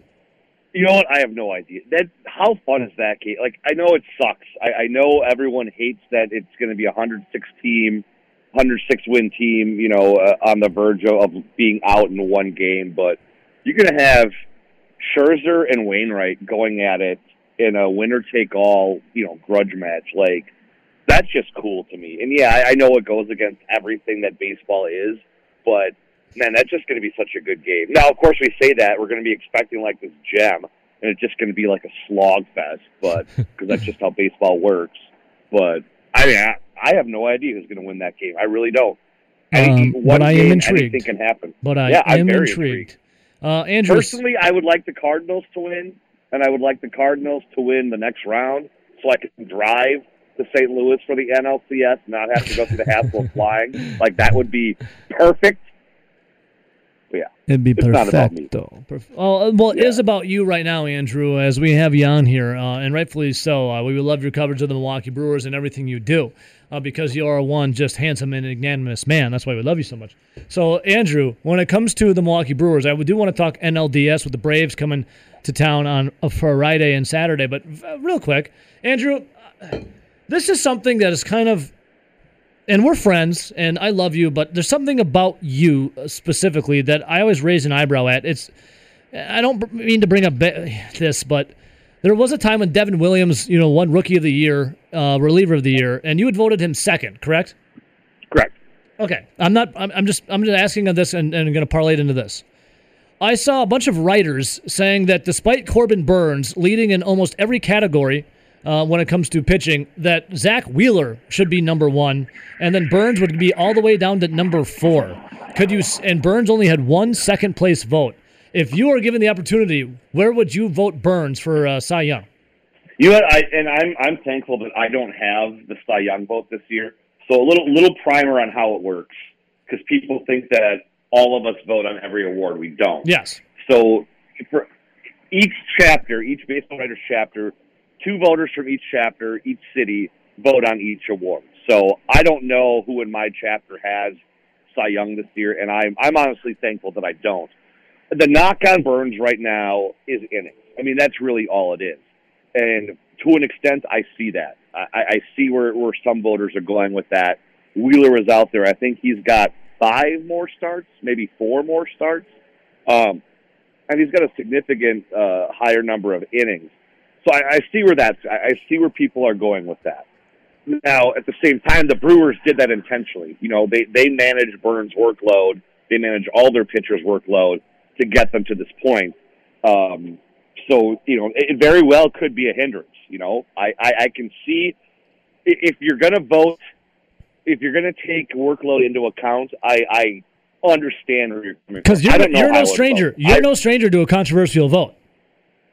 You know what? I have no idea. That how fun is that? Like I know it sucks. I, I know everyone hates that it's going to be a 106 team, 106 win team. You know, uh, on the verge of, of being out in one game. But you're going to have Scherzer and Wainwright going at it in a winner take all. You know, grudge match. Like that's just cool to me. And yeah, I, I know it goes against everything that baseball is, but man, that's just going to be such a good game. Now, of course, we say that we're going to be expecting like this gem, and it's just going to be like a slog fest, but [laughs] because that's just how baseball works. But I mean, I, I have no idea who's going to win that game. I really don't. Any, Um, but I am intrigued. Anything can happen. But I yeah, am very intrigued. Uh, Andrew, Personally, I would like the Cardinals to win, and I would like the Cardinals to win the next round, so I can drive to St. Louis for the NLCS, not have to go through the hassle of flying. [laughs] Like that would be perfect. But yeah, It'd be It's not about me. perfecto. Perf- Oh, uh, well, it is about you right now, Andrew, as we have you on here, uh, and rightfully so. Uh, we would love your coverage of the Milwaukee Brewers and everything you do, uh, because you are one just handsome and magnanimous man. That's why we love you so much. So, Andrew, when it comes to the Milwaukee Brewers, I do want to talk NLDS with the Braves coming to town on uh, Friday and Saturday. But real quick, Andrew, uh, this is something that is kind of and we're friends and I love you, but there's something about you uh, specifically that I always raise an eyebrow at. It's I don't mean to bring up this, but there was a time when Devin Williams, you know, won Rookie of the Year, uh, reliever of the year, and you had voted him second, correct? correct. Okay, I'm not. I'm, I'm just. I'm just asking on this, and, and I'm going to parlay it into this. I saw a bunch of writers saying that despite Corbin Burnes leading in almost every category uh, when it comes to pitching, that Zack Wheeler should be number one, and then Burnes would be all the way down to number four. Could you? And Burnes only had one second place vote. If you were given the opportunity, where would you vote Burnes for uh, Cy Young? You know, I and I'm I'm thankful that I don't have the Cy Young vote this year. So a little little primer on how it works, because people think that all of us vote on every award. We don't. Yes. So for each chapter, each baseball writers chapter, two voters from each chapter, each city vote on each award. So I don't know who in my chapter has Cy Young this year, and I'm I'm honestly thankful that I don't. The knock on Burnes right now is innings. I mean, that's really all it is. And to an extent, I see that. I, I see where, where some voters are going with that. Wheeler was out there. I think he's got five more starts, maybe four more starts. Um, and he's got a significant uh, higher number of innings. So I, I see where that's. I, I see where people are going with that. Now, at the same time, the Brewers did that intentionally. You know, they they managed Burnes' workload. They managed all their pitchers' workload to get them to this point. Um, so you know, it, it very well could be a hindrance. You know, I I, I can see if you're going to vote, if you're going to take workload into account, I I understand where you're coming from. Because you're, I don't know you're no stranger. vote. You're I- no stranger to a controversial vote.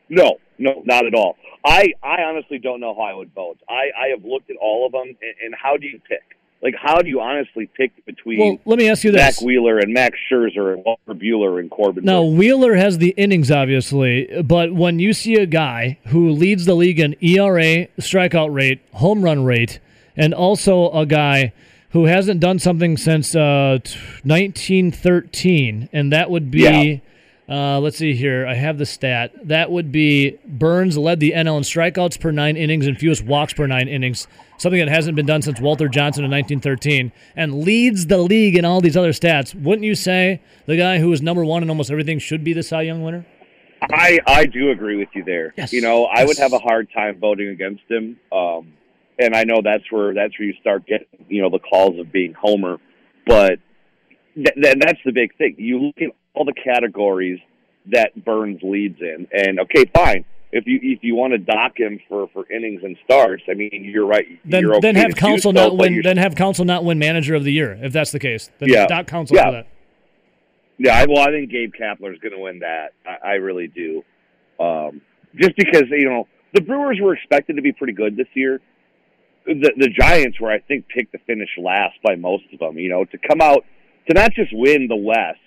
No, no, not at all. I I honestly don't know how I would vote. I I have looked at all of them, and, and how do you pick? Like, how do you honestly pick between Well, let me ask you Zack this. Wheeler and Max Scherzer and Walker Buehler and Corbin? Now? Wheeler has the innings, obviously, but when you see a guy who leads the league in ERA, strikeout rate, home run rate, and also a guy who hasn't done something since uh, 1913, and that would be, uh, let's see here, I have the stat. That would be Burnes led the NL in strikeouts per nine innings and fewest walks per nine innings, something that hasn't been done since Walter Johnson in 1913, and leads the league in all these other stats. Wouldn't you say the guy who is number one in almost everything should be the Cy Young winner? I I do agree with you there. Yes. You know, I would have a hard time voting against him. Um, and I know that's where that's where you start getting you know the calls of being Homer, but th- th- that's the big thing. You look at all the categories that Burnes leads in, and okay, fine. If you if you want to dock him for, for innings and starts, I mean you're right. Then, you're okay then have Counsell so, not win. Then have Counsell not win manager of the year if that's the case. Then Yeah. dock Counsell Yeah. for that. Yeah, I, well, I think Gabe Kapler is going to win that. I, I really do. Um, just because you know the Brewers were expected to be pretty good this year. The the Giants were, I think, picked to finish last by most of them. You know, to come out to not just win the West,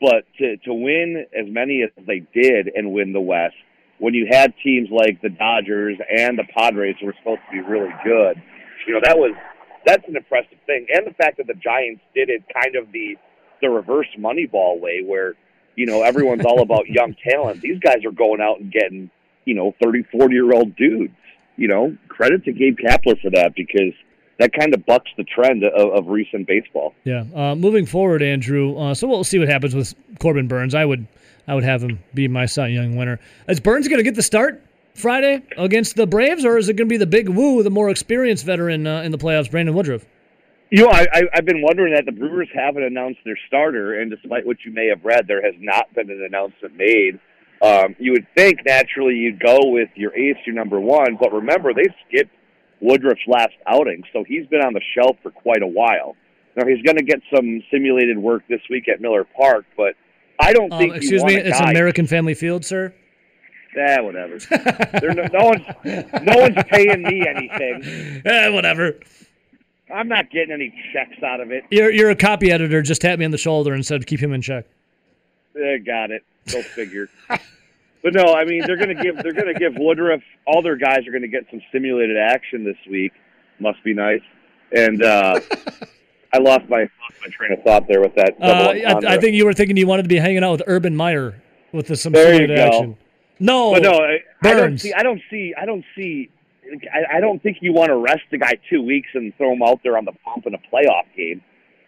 but to to win as many as they did and win the West when you had teams like the Dodgers and the Padres who were supposed to be really good. You know, that was that's an impressive thing, and the fact that the Giants did it kind of the the reverse Moneyball way, where you know everyone's all about [laughs] young talent. These guys are going out and getting you know 30, 40 year old dudes. You know, credit to Gabe Kapler for that because that kind of bucks the trend of, of recent baseball. Yeah. Uh, moving forward, Andrew. Uh, so we'll see what happens with Corbin Burnes. I would, I would have him be my Cy Young winner. Is Burnes going to get the start Friday against the Braves, or is it going to be the big woo, the more experienced veteran uh, in the playoffs, Brandon Woodruff? You know, I, I, I've been wondering that the Brewers haven't announced their starter, and despite what you may have read, there has not been an announcement made. Um, you would think naturally you'd go with your ace, your number one, but remember they skipped Woodruff's last outing, so he's been on the shelf for quite a while. Now he's going to get some simulated work this week at Miller Park, but I don't Um, think. excuse me, it's guy- American Family Field, sir. Eh, whatever. [laughs] No, no one's no one's paying me anything. [laughs] Eh, whatever. I'm not getting any checks out of it. You're you're a copy editor. Just tap me on the shoulder and said keep him in check. Eh, got it. Go figure. [laughs] but no, I mean they're gonna give they're gonna give Woodruff all their guys are gonna get some simulated action this week. Must be nice. And uh I lost my lost my train of thought there with that. Uh, I. I think you were thinking you wanted to be hanging out with Urban Meyer with the, some There you go. action. No, But no, I, I don't see. I don't see. I don't see. I, I don't think you want to rest the guy two weeks and throw him out there on the pump in a playoff game.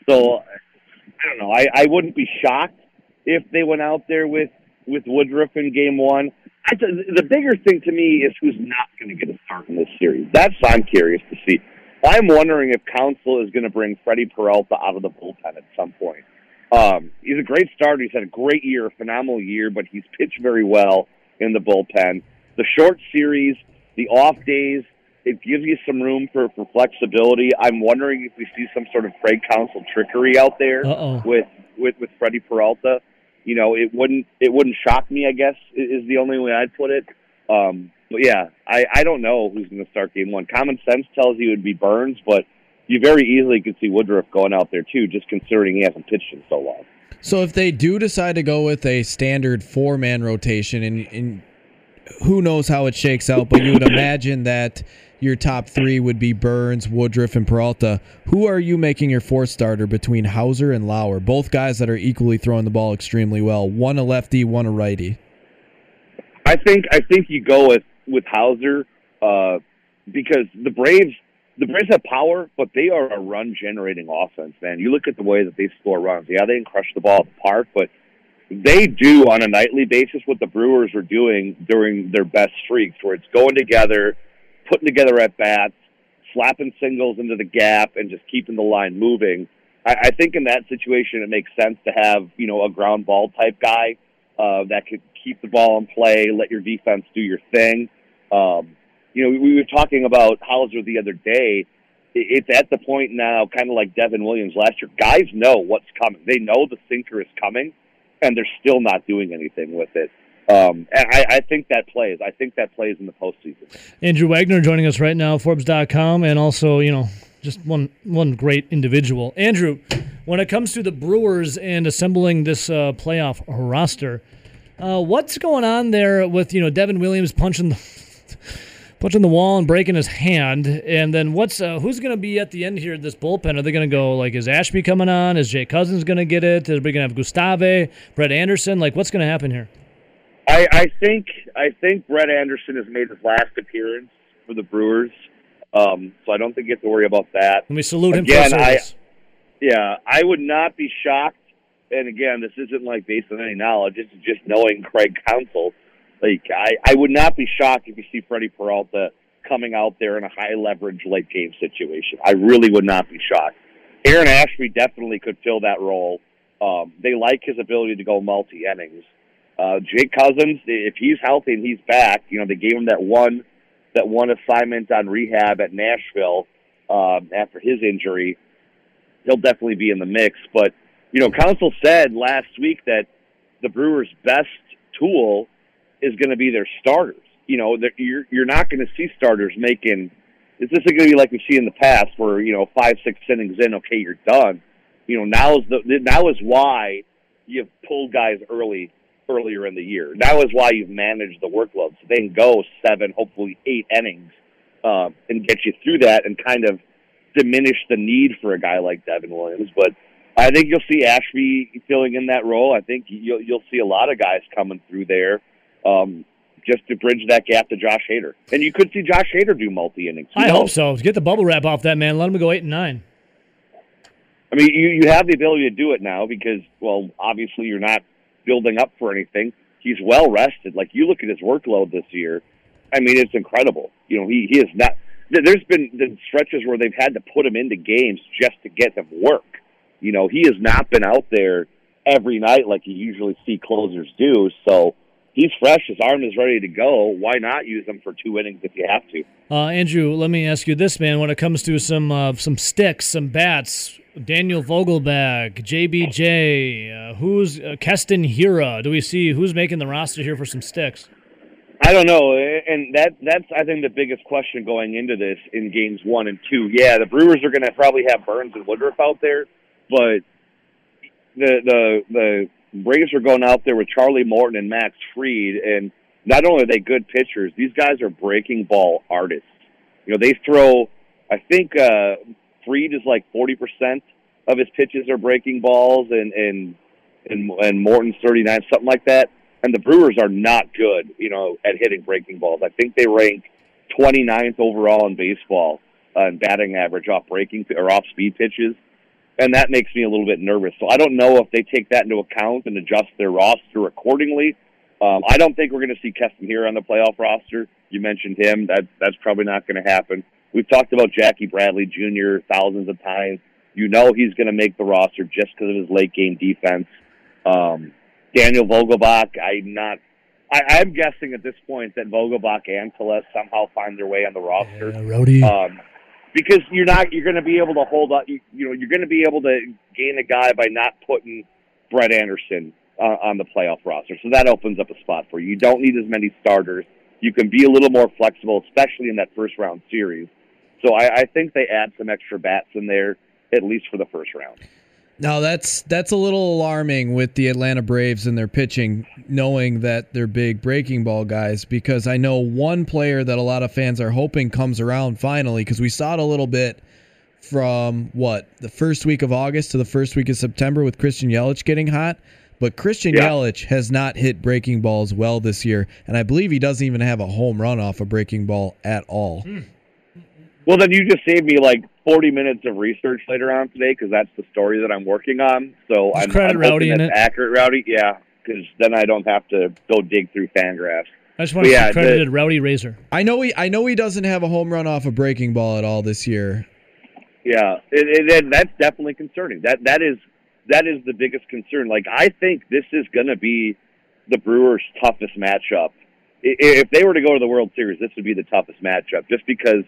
So I don't know. I, I wouldn't be shocked if they went out there with with Woodruff in game one. I, th- the bigger thing to me is who's not going to get a start in this series. That's what I'm curious to see. I'm wondering if Counsell is going to bring Freddie Peralta out of the bullpen at some point. Um, he's a great starter. He's had a great year, a phenomenal year, but he's pitched very well in the bullpen. The short series, the off days, it gives you some room for, for flexibility. I'm wondering if we see some sort of Craig Counsell trickery out there Uh-oh. with, with with Freddie Peralta. You know, it wouldn't it wouldn't shock me. I guess is the only way I'd put it. Um, but yeah, I, I don't know who's going to start game one. Common sense tells you it'd be Burnes, but you very easily could see Woodruff going out there too, just considering he hasn't pitched in so long. So if they do decide to go with a standard four man rotation, and, and who knows how it shakes out, but you would [coughs] imagine that your top three would be Burnes, Woodruff, and Peralta. Who are you making your fourth starter between Houser and Lauer? Both guys that are equally throwing the ball extremely well. One a lefty, one a righty. I think I think you go with with Houser uh, because the Braves the Braves have power, but they are a run generating offense. Man, you look at the way that they score runs. Yeah, they can crush the ball at the park, but they do on a nightly basis what the Brewers were doing during their best streaks, where it's going together, putting together at bats, slapping singles into the gap, and just keeping the line moving. I, I think in that situation, it makes sense to have you know a ground ball type guy uh, that could keep the ball in play, let your defense do your thing. Um, you know, we were talking about Houser the other day. I- It's at the point now, kind of like Devin Williams last year. Guys know what's coming. They know the sinker is coming, and they're still not doing anything with it. Um, and I, I think that plays. I think that plays in the postseason. Andrew Wagner joining us right now, Forbes.com, and also, you know, just one one great individual. Andrew, when it comes to the Brewers and assembling this uh, playoff roster, uh, what's going on there with you know Devin Williams punching the punching the wall and breaking his hand, and then what's uh, who's going to be at the end here? This bullpen are they going to go like is Ashby coming on? Is Jake Cousins going to get it? Are we going to have Gustave, Brett Anderson? Like what's going to happen here? I, I think I think Brett Anderson has made his last appearance for the Brewers, um, so I don't think you have to worry about that. Let me salute him Again, for I- Yeah, I would not be shocked. And again, this isn't like based on any knowledge. Is just knowing Craig Counsell. Like I, I would not be shocked if you see Freddie Peralta coming out there in a high leverage late game situation. I really would not be shocked. Aaron Ashby definitely could fill that role. Um, they like his ability to go multi innings. Uh, Jake Cousins, if he's healthy and he's back, you know they gave him that one that one assignment on rehab at Nashville um, after his injury he'll definitely be in the mix. But you know, Counsell said last week that the Brewers' best tool is going to be their starters. You know, you're you're not going to see starters making. This isn't going to be like we see in the past, where you know five six innings in, okay, you're done. You know, now is the now is why you've pulled guys early earlier in the year. Now is why you've managed the workload, so they can go seven, hopefully eight innings, um, and get you through that, and kind of diminish the need for a guy like Devin Williams. But I think you'll see Ashby filling in that role. I think you'll you'll see a lot of guys coming through there. Um, just to bridge that gap to Josh Hader, and you could see Josh Hader do multi innings. I hope so. Get the bubble wrap off that man. Let him go eight and nine. I mean, you you have the ability to do it now because, well, obviously you're not building up for anything. He's well rested. Like you look at his workload this year, I mean, it's incredible. You know, he he is not. there- There's been the stretches where they've had to put him into games just to get him work. You know, he has not been out there every night like you usually see closers do. So he's fresh. His arm is ready to go. Why not use him for two innings if you have to? Uh, Andrew, let me ask you this, man. When it comes to some uh, some sticks, some bats, Daniel Vogelbach, JBJ, uh, who's uh, Keston Hiura? Do we see who's making the roster here for some sticks? I don't know, and that that's I think the biggest question going into this in games one and two. Yeah, the Brewers are going to probably have Burnes and Woodruff out there, but the the the Braves are going out there with Charlie Morton and Max Fried, and not only are they good pitchers, these guys are breaking ball artists. You know, they throw. I think uh, Fried is like forty percent of his pitches are breaking balls, and and and and Morton's thirty nine, something like that and the Brewers are not good, you know, at hitting breaking balls. I think they rank 29th overall in baseball uh, in batting average off breaking or off speed pitches, and that makes me a little bit nervous. So I don't know if they take that into account and adjust their roster accordingly. Um, I don't think we're going to see Keston Hiura on the playoff roster. You mentioned him. That that's probably not going to happen. We've talked about Jackie Bradley Jr. thousands of times. You know he's going to make the roster just because of his late game defense. Um, Daniel Vogelbach, I'm not. I, I'm guessing at this point that Vogelbach and Tellez somehow find their way on the roster. Rody. Um, because you're not, you're going to be able to hold up. You, you know, you're going to be able to gain a guy by not putting Brett Anderson uh, on the playoff roster. So that opens up a spot for you. You don't need as many starters. You can be a little more flexible, especially in that first round series. So I, I think they add some extra bats in there, at least for the first round. Now that's that's a little alarming with the Atlanta Braves and their pitching, knowing that they're big breaking ball guys. Because I know one player that a lot of fans are hoping comes around finally, because we saw it a little bit from what the first week of August to the first week of September with Christian Yelich getting hot. But Christian Yeah. Yelich has not hit breaking balls well this year, and I believe he doesn't even have a home run off a breaking ball at all. Hmm. Well, then you just saved me like 40 minutes of research later on today because that's the story that I'm working on. So Just I'm, credit I'm Rowdy hoping in it. accurate, Rowdy. Yeah, because then I don't have to go dig through Fangraphs. I just want to yeah, see credited Rowdy Razor. I know he I know he doesn't have a home run off a breaking ball at all this year. Yeah, it, it, and that's definitely concerning. That that is that is the biggest concern. Like I think this is going to be the Brewers' toughest matchup. If they were to go to the World Series, this would be the toughest matchup, just because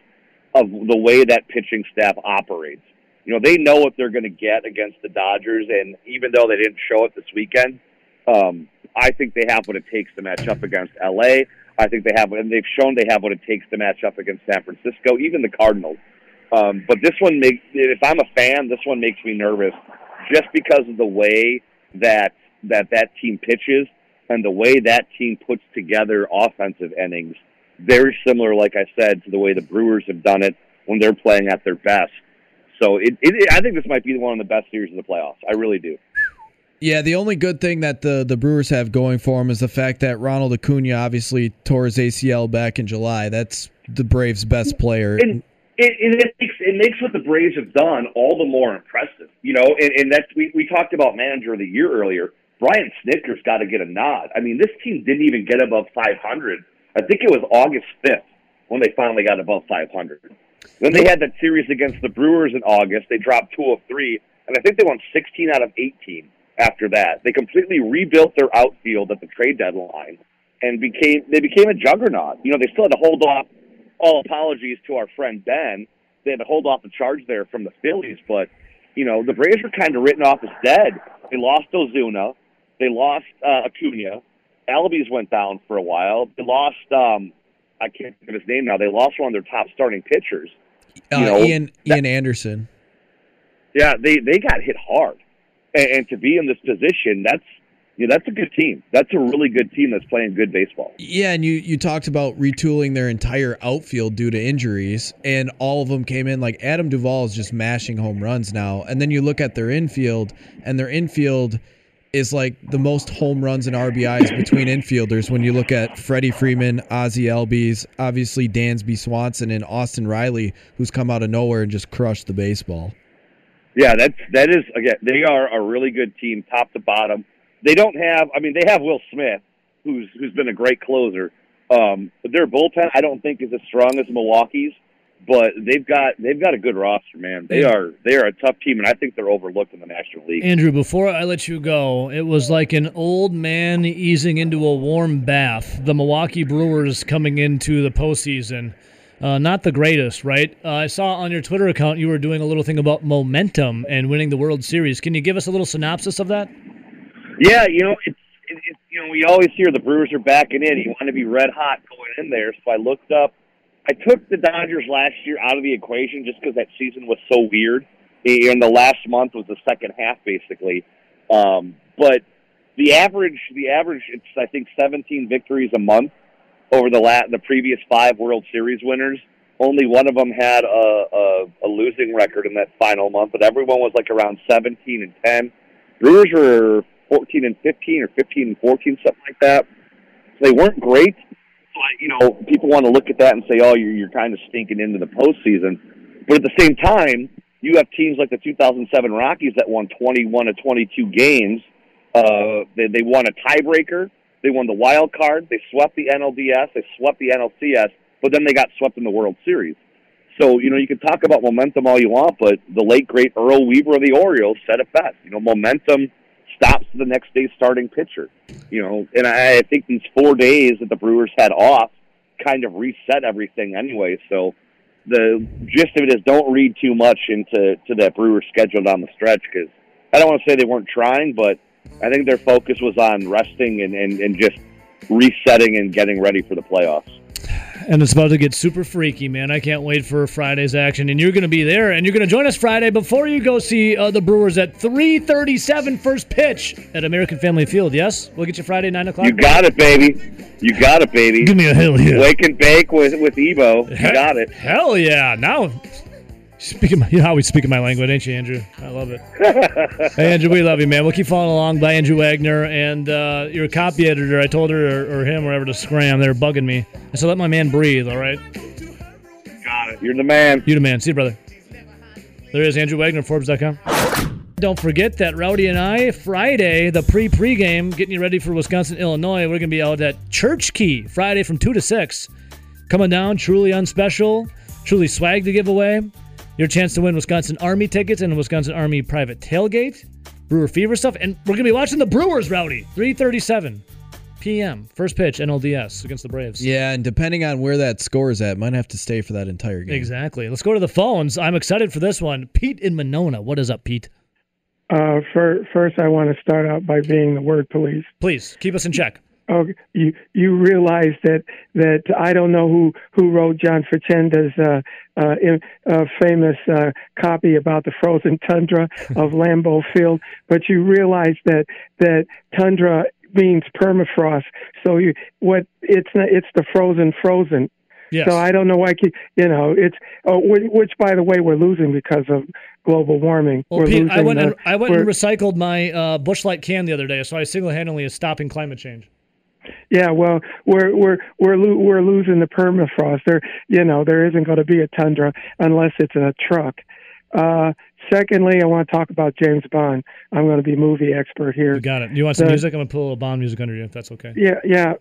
of the way that pitching staff operates. You know, they know what they're going to get against the Dodgers, and even though they didn't show it this weekend, um, I think they have what it takes to match up against LA. I think they have, and they've shown they have what it takes to match up against San Francisco, even the Cardinals. Um, but this one makes, if I'm a fan, this one makes me nervous, just because of the way that that that team pitches and the way that team puts together offensive innings. Very similar, like I said, to the way the Brewers have done it when they're playing at their best. So it, it, I think this might be one of the best series of the playoffs. I really do. Yeah, the only good thing that the, the Brewers have going for them is the fact that Ronald Acuna obviously tore his ACL back in July. That's the Braves' best player. And it, it, makes, it makes what the Braves have done all the more impressive. You know, and, and that's we, we talked about manager of the year earlier. Brian Snitker's got to get a nod. I mean, this team didn't even get above 500. I think it was August 5th when they finally got above 500. Then they had that series against the Brewers in August. They dropped two of three, and I think they won 16 out of 18 after that. They completely rebuilt their outfield at the trade deadline and became they became a juggernaut. You know, they still had to hold off all apologies to our friend Ben. They had to hold off the charge there from the Phillies, but you know, the Braves were kind of written off as dead. They lost Ozuna, they lost uh, Acuna, Albies went down for a while. They lost um I can't think of his name now. They lost one of their top starting pitchers. Uh, you know, Ian that, Ian Anderson. Yeah, they they got hit hard and, and to be in this position, that's yeah, that's a good team. That's a really good team that's playing good baseball. Yeah, and you you talked about retooling their entire outfield due to injuries, and all of them came in like Adam Duvall is just mashing home runs now. And then you look at their infield, and their infield is like the most home runs and RBIs between infielders when you look at Freddie Freeman, Ozzie Albies, obviously Dansby Swanson, and Austin Riley, who's come out of nowhere and just crushed the baseball. Yeah, that's that is again. They are a really good team, top to bottom. They don't have. I mean, they have Will Smith, who's who's been a great closer. Um, but their bullpen, I don't think, is as strong as Milwaukee's. But they've got they've got a good roster, man. They are they are a tough team, and I think they're overlooked in the National League. Andrew, before I let you go, it was like an old man easing into a warm bath. The Milwaukee Brewers coming into the postseason uh, not the greatest, right? Uh, I saw on your Twitter account you were doing a little thing about momentum and winning the World Series. Can you give us a little synopsis of that? Yeah, you know, it's, you know we always hear the Brewers are backing in. You want to be red hot going in there. So I looked up. I took the Dodgers last year out of the equation just because that season was so weird. And the last month was the second half, basically. Um, but the average, the average, it's I think 17 victories a month over the la- the previous five World Series winners. Only one of them had a, a, a losing record in that final month, but everyone was like around 17 and 10. Brewers were 14 and 15 or 15 and 14, something like that. So they weren't great. But, you know, people want to look at that and say, oh, you're, you're kind of stinking into the postseason. But at the same time, you have teams like the 2007 Rockies that won 21 to 22 games. Uh, they, they won a tiebreaker they won the wild card. They swept the NLDS. They swept the NLCS, but then they got swept in the World Series. So, you know, you can talk about momentum all you want, but the late, great Earl Weaver of the Orioles said it best. You know, momentum stops the next day's starting pitcher. You know, and I, I think these four days that the Brewers had off kind of reset everything anyway. So the gist of it is don't read too much into to that Brewers schedule down the stretch because I don't want to say they weren't trying, but – I think their focus was on resting and, and, and just resetting and getting ready for the playoffs. And it's about to get super freaky, man. I can't wait for Friday's action. And you're going to be there, and you're going to join us Friday before you go see uh, the Brewers at 3:37 first pitch at American Family Field. Yes, we'll get you Friday nine o'clock. You got it, baby. You got it, baby. Give me a hell yeah. Wake and bake with with Evo. You got it. Hell yeah! Now Speaking, [laughs] you know how we speak my language, ain't you, Andrew? I love it. [laughs] hey, Andrew, we love you, man. We'll keep following along by Andrew Wagner and uh, your copy editor. I told her or, him or him, wherever to scram. They're bugging me. I said, let my man breathe. All right. Got it. You're the man. You're the man. See you, brother. There is Andrew Wagner, Forbes.com. Don't forget that Rowdy and I, Friday, the pre pregame, getting you ready for Wisconsin, Illinois. We're going to be out at Church Key Friday from 2 to 6. Coming down, truly unspecial, truly swag to give away. Your chance to win Wisconsin Army tickets and Wisconsin Army private tailgate, Brewer Fever stuff, and we're gonna be watching the Brewers rowdy. 337 p.m. First pitch NLDS against the Braves. Yeah, and depending on where that score is at, might have to stay for that entire game. Exactly. Let's go to the phones. I'm excited for this one. Pete in Monona. What is up, Pete? Uh, for, first, I want to start out by being the word police. Please keep us in check. Oh, you you realize that that I don't know who who wrote John Facenda's uh, uh, in, uh, famous uh, copy about the frozen tundra [laughs] of Lambeau Field, but you realize that that tundra means permafrost. So you what it's not, it's the frozen frozen. Yes. So I don't know why you know it's oh, which, by the way we're losing because of global warming. Well, we're Pete, losing I went the- and I went and recycled my uh, Busch Light can the other day, so I single-handedly is stopping climate change. Yeah, well, we're we're we're lo- we're losing the permafrost. There, you know, there isn't going to be a tundra unless it's a truck. Uh, secondly, I want to talk about James Bond. I'm going to be movie expert here. You got it. You want some The- music? I'm gonna pull a little Bond music under you if that's okay. Yeah, yeah.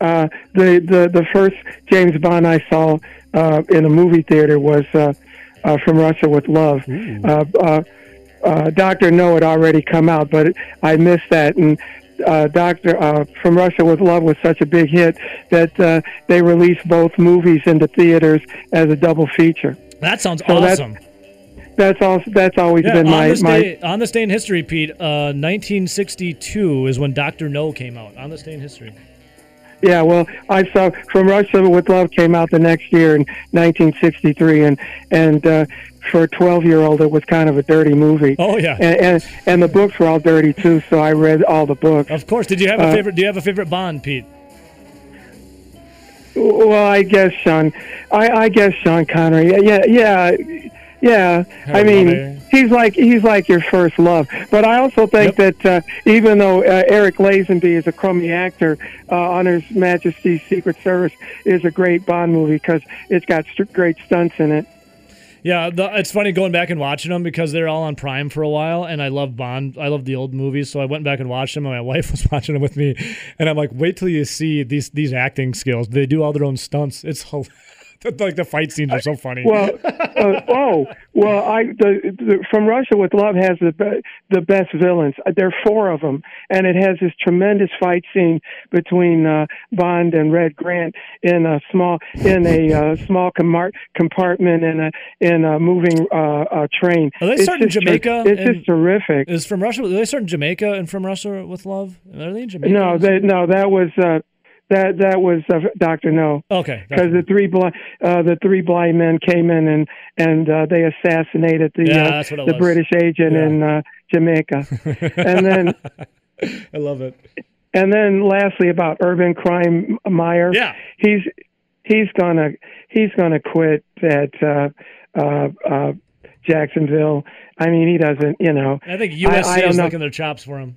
Uh, the the the first James Bond I saw uh, in a movie theater was uh, uh, from Russia with Love. Uh, uh, uh, Doctor No had already come out, but I missed that. And uh, Doctor uh, from Russia with Love was such a big hit that uh, they released both movies into theaters as a double feature. That sounds So awesome. That's also that's always Yeah, been on my this my day, on this day in history, Pete, uh, 1962 is when Doctor No came out. On this day in history. Yeah, well, I saw From Russia with Love came out the next year in 1963, and and uh, for a 12 year old, it was kind of a dirty movie. Oh yeah. And, and and the books were all dirty too, so I read all the books. Of course. Did you have a Uh, favorite? Do you have a favorite Bond, Pete? Well, I guess Sean, I, I guess Sean Connery. Yeah, yeah, yeah. I mean, baby. he's like he's like your first love. But I also think that uh, even though uh, Eric Lazenby is a crummy actor, uh, on His Majesty's Secret Service is a great Bond movie because it's got st- great stunts in it. Yeah, the, it's funny going back and watching them because they're all on Prime for a while, and I love Bond. I love the old movies, so I went back and watched them. And my [laughs] wife was watching them with me, and I'm like, "Wait till you see these these acting skills. They do all their own stunts. It's hil- [laughs] like the fight scenes are so funny." Well, uh, oh, well, I the, the From Russia with Love has the be, the best villains. Uh, There are four of them, and it has this tremendous fight scene between uh, Bond and Red Grant in a small in a uh, small comart- compartment in a in a moving uh, uh, train. Are they It's starting just Jamaica It's just terrific. is from Russia? Are they starting Jamaica and from Russia with love? Are they in Jamaica? No, that no, that was uh, that that was uh, Doctor No. Okay, because the three blind uh, the three blind men came in and and uh, they assassinated the Yeah, uh, that's what it the was. British agent Yeah. in uh, Jamaica, and then [laughs] I love it. and then lastly about urban crime Meyer. Yeah. he's he's gonna he's gonna quit at uh, uh, uh, Jacksonville. I mean, he doesn't. You know, I think USC I don't is know. licking their chops for him.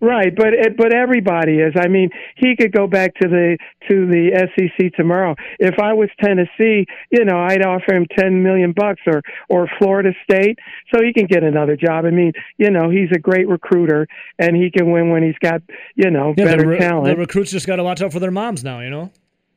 Right, but it- but everybody is. I mean, he could go back to the to the SEC tomorrow. If I was Tennessee, you know, I'd offer him ten million bucks, or or Florida State, so he can get another job. I mean, you know, he's a great recruiter, and he can win when he's got you know Yeah, better the, re- talent. the recruits just got to watch out for their moms now. You know.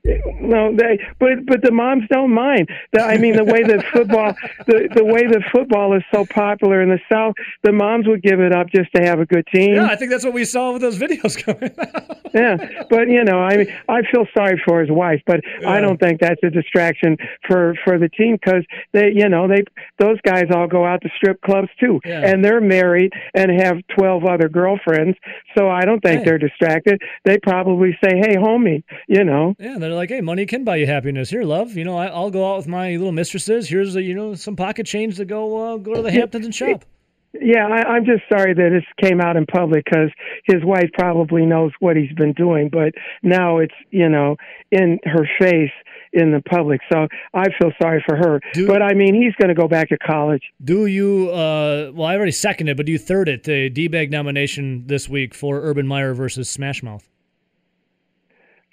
No, they but but the moms don't mind. The, I mean, the way that [laughs] football, the the way that football is so popular in the South, the moms would give it up just to have a good team. Yeah, I think that's what we saw with those videos coming. out. yeah, but you know, I mean, I feel sorry for his wife, but I don't think that's a distraction for for the team because they, you know, they those guys all go out to strip clubs too, Yeah. and they're married and have twelve other girlfriends. So I don't think Hey. they're distracted. They probably say, "Hey, homie," you know. Yeah, they're like, hey, money can buy you happiness. Here, love, you know, I, I'll go out with my little mistresses. Here's, a, you know, some pocket change to go uh, go to the Hamptons and shop. Yeah, I, I'm just sorry that this came out in public because his wife probably knows what he's been doing, but now it's you know in her face in the public. So I feel sorry for her. Do- but I mean, he's going to go back to college. Do you, uh, well, I already seconded, but do you third it, the D-Bag nomination this week for Urban Meyer versus Smash Mouth?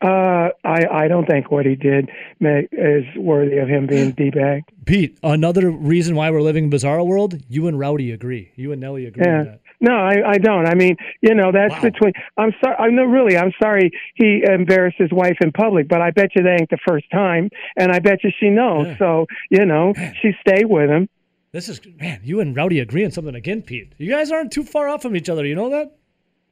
Uh, I I don't think what he did is worthy of him being [sighs] d bag. Pete, another reason why we're living in bizarre world, you and Rowdy agree. You and Nelly agree Yeah. on that. No, I, I don't. I mean, you know, that's Wow. between. I'm sorry. I'm no, really. I'm sorry he embarrassed his wife in public, but I bet you that ain't the first time, and I bet you she knows. Yeah. So you know, she stayed with him. This is, man, you and Rowdy agree on something again, Pete. You guys aren't too far off from each other. You know that?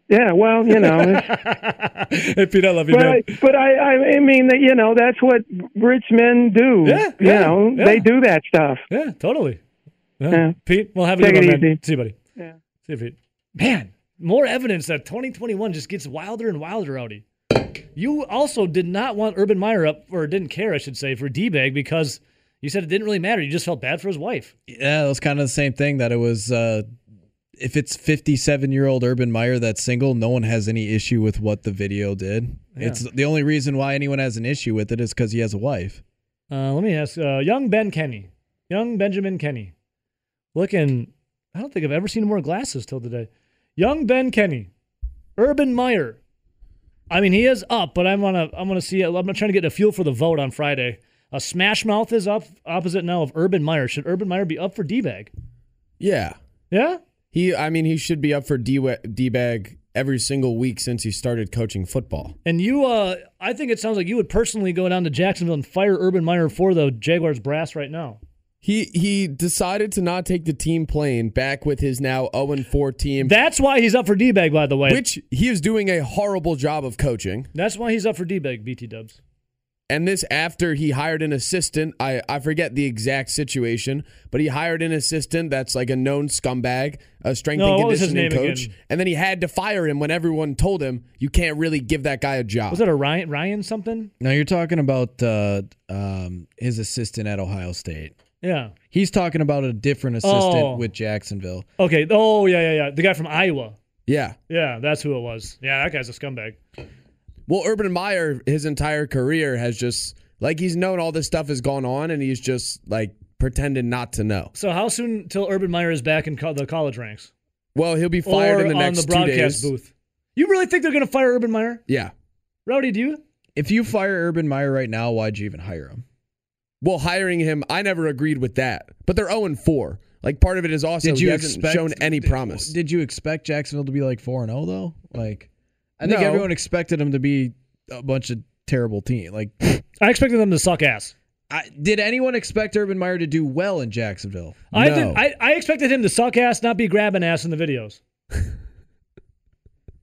Yeah, well, you know, it's- [laughs] hey, Pete, I love you, but man. I, but I, I I mean that you know that's what rich men do. Yeah, you yeah, know, yeah. they do that stuff. Yeah, totally. Yeah. Yeah. Pete, well, have a Take good it one, man. easy. See you, buddy. Yeah. See if it. Man, more evidence that 2021 just gets wilder and wilder, Rowdy. You also did not want Urban Meyer up, or didn't care, I should say, for D bag because you said it didn't really matter. You just felt bad for his wife. Yeah, it was kind of the same thing that it was. Uh, if it's 57 year old Urban Meyer that's single, no one has any issue with what the video did. It's the only reason why anyone has an issue with it is because he has a wife. Uh, let me ask uh, young Ben Kenny, young Benjamin Kenny, looking. I don't think I've ever seen him wear glasses till today. Young Ben Kenny, Urban Meyer. I mean, he is up, but I'm gonna I'm gonna see. I'm not trying to get a feel for the vote on Friday. A Smash Mouth is up opposite now of Urban Meyer. Should Urban Meyer be up for D bag? Yeah. Yeah. He, I mean, he should be up for D bag every single week since he started coaching football. And you, uh, I think it sounds like you would personally go down to Jacksonville and fire Urban Meyer for the Jaguars brass right now. He he decided to not take the team plane back with his now 0 4 team. That's why he's up for D bag, by the way. which he is doing a horrible job of coaching. That's why he's up for D bag, BT Dubs. And this after he hired an assistant. I, I forget the exact situation, but he hired an assistant that's like a known scumbag, a strength No, and what was his conditioning name coach. again? And then he had to fire him when everyone told him you can't really give that guy a job. Was that a Ryan Ryan something? No, you're talking about uh, um, his assistant at Ohio State. Yeah. He's talking about a different assistant Oh. with Jacksonville. Okay. Oh yeah, yeah, yeah. The guy from Iowa. yeah. Yeah, that's who it was. Yeah, that guy's a scumbag. Well, Urban Meyer, his entire career has just like he's known all this stuff has gone on, and he's just like pretending not to know. So how soon till Urban Meyer is back in co- the college ranks? Well, he'll be fired or in the next on the two broadcast days. booth. You really think they're going to fire Urban Meyer? Yeah. Rowdy, do you? If you fire Urban Meyer right now, why'd you even hire him? Well, hiring him, I never agreed with that. But they're 0 4. Like part of it is also Did you he hasn't expect shown any did- promise. Did you expect Jacksonville to be like four and zero though? Like, I think No. everyone expected them to be a bunch of terrible team. Like, [laughs] I expected them to suck ass. I, did anyone expect Urban Meyer to do well in Jacksonville? I no. did. I, I expected him to suck ass, not be grabbing ass in the videos. [laughs]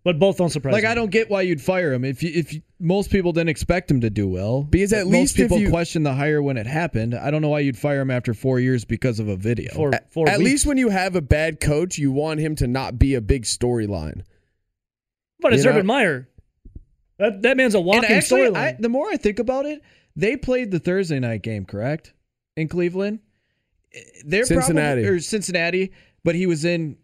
but both don't surprise like me. I don't get why you'd fire him if you, if you, most people didn't expect him to do well. Because at most least if people you- questioned the hire when it happened. I don't know why you'd fire him after four years because of a video. for four At weeks. least when you have a bad coach, you want him to not be a big storyline. But it's you know- Urban Meyer. That that man's a walking actually, I, storyline. the more I think about it, they played the Thursday night game, correct? In Cleveland, they're Cincinnati. probably, or Cincinnati, but he was in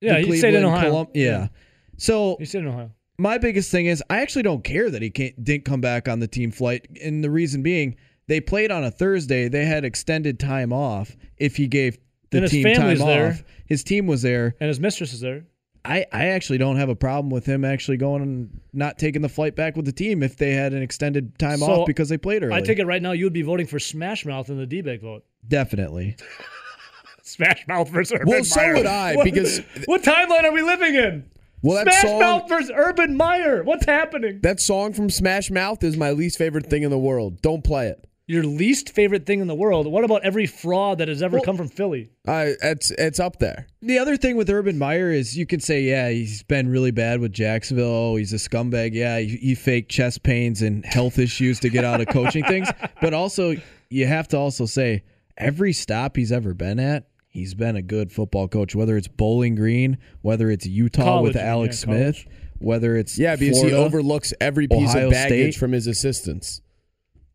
Yeah, the he stayed in Ohio. Colum- yeah. So He stayed in Ohio. my biggest thing is I actually don't care that he can't, didn't come back on the team flight, and the reason being they played on a Thursday. They had extended time off. If he gave the team time family's there. off, his team was there. And his mistress is there. I, I actually don't have a problem with him actually going and not taking the flight back with the team if they had an extended time So, off because they played early. I take it right now you would be voting for Smash Mouth in the D-bag vote. Definitely. [laughs] Smash Mouth versus Urban Meyer. Well, so Meyer. would I, What- because- [laughs] what timeline are we living in? Well, Smash song- Mouth versus Urban Meyer. What's happening? That song from Smash Mouth is my least favorite thing in the world. Don't play it. Your least favorite thing in the world. What about every fraud that has ever Well- come from Philly? I it's it's up there. The other thing with Urban Meyer is you can say, yeah, he's been really bad with Jacksonville. Oh, he's a scumbag. Yeah, he, he faked chest pains and health issues to get out of coaching [laughs] things. But also, you have to also say every stop he's ever been at, he's been a good football coach. Whether it's Bowling Green, whether it's Utah College, with Alex yeah, college. Smith, whether it's Yeah, because Florida. he overlooks every piece Ohio of baggage State. from his assistants.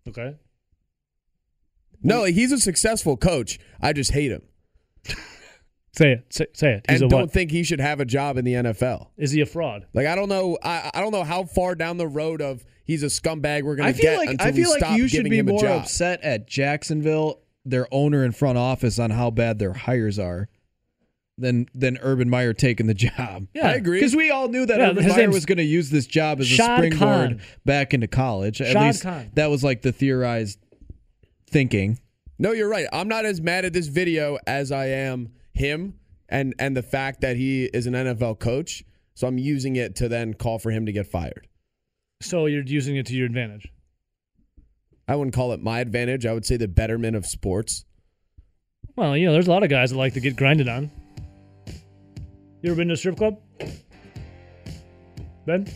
Okay. No, he's a successful coach. I just hate him Say it. Say, say it. He's and a don't what? think he should have a job in the NFL. Is he a fraud? Like I don't know. I, I don't know how far down the road of he's a scumbag we're gonna I feel get like until I feel we like stop you should be more upset at Jacksonville, their owner and front office, on how bad their hires are, than than Urban Meyer taking the job. Yeah. I agree. Because we all knew that Yeah, Urban Meyer was going to use this job as a springboard Khan. back into college. At Shad least Khan. that was like the theorized thinking. No, you're right. I'm not as mad at this video as I am him and and the fact that he is an NFL coach. So I'm using it to then call for him to get fired. So you're using it to your advantage. I wouldn't call it my advantage. I would say the betterment of sports. Well, you know, there's a lot of guys that like to get grinded on. You ever been to a strip club? Ben?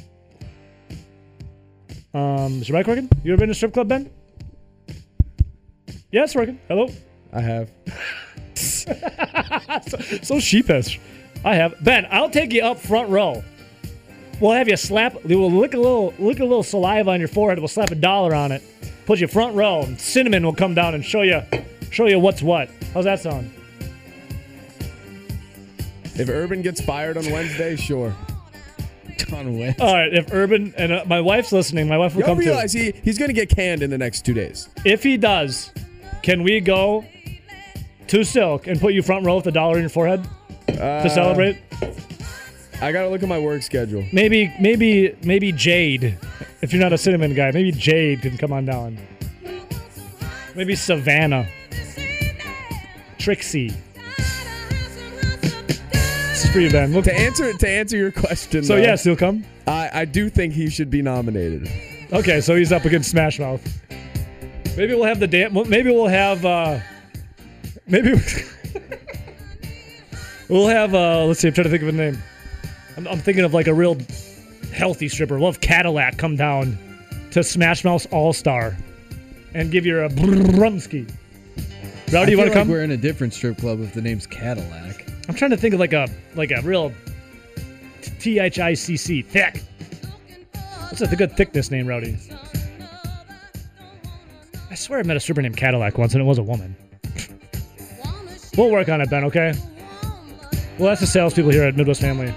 Um, is your mic working? You ever been to a strip club, Ben? Yeah, it's working. Hello? I have. [laughs] so, so sheepish. I have Ben. I'll take you up front row. We'll have you slap. We'll lick a little, lick a little saliva on your forehead. We'll slap a dollar on it. Put you front row. And cinnamon will come down and show you, show you what's what. How's that sound? If Urban gets fired on Wednesday, sure. On Wednesday. All right. If Urban and uh, my wife's listening, my wife will Y'all come realize too. he, he's going to get canned in the next two days. If he does, can we go to Silk and put you front row with a dollar in your forehead to uh, celebrate? I got to look at my work schedule. Maybe, maybe, maybe Jade. If you're not a cinnamon guy, maybe Jade can come on down. Maybe Savannah. Trixie. This is for you, Ben. Look. To answer to answer your question, So though, yes, he'll come. I, I do think he should be nominated. Okay, so he's up against Smash Mouth. Maybe we'll have the dan- Maybe we'll have. uh Maybe [laughs] we'll have. uh Let's see. I'm trying to think of a name. I'm, I'm thinking of like a real healthy stripper. We'll have Cadillac come down to Smash Mouth All Star and give you a brumski. Rowdy, you want to like come? we're in a different strip club if the name's Cadillac. I'm trying to think of like a like a real T H I C C thick. What's a good thickness name, Rowdy? I swear I met a stripper named Cadillac once, and it was a woman. we'll work on it, Ben. Okay. Well, that's the salespeople here at Midwest Family.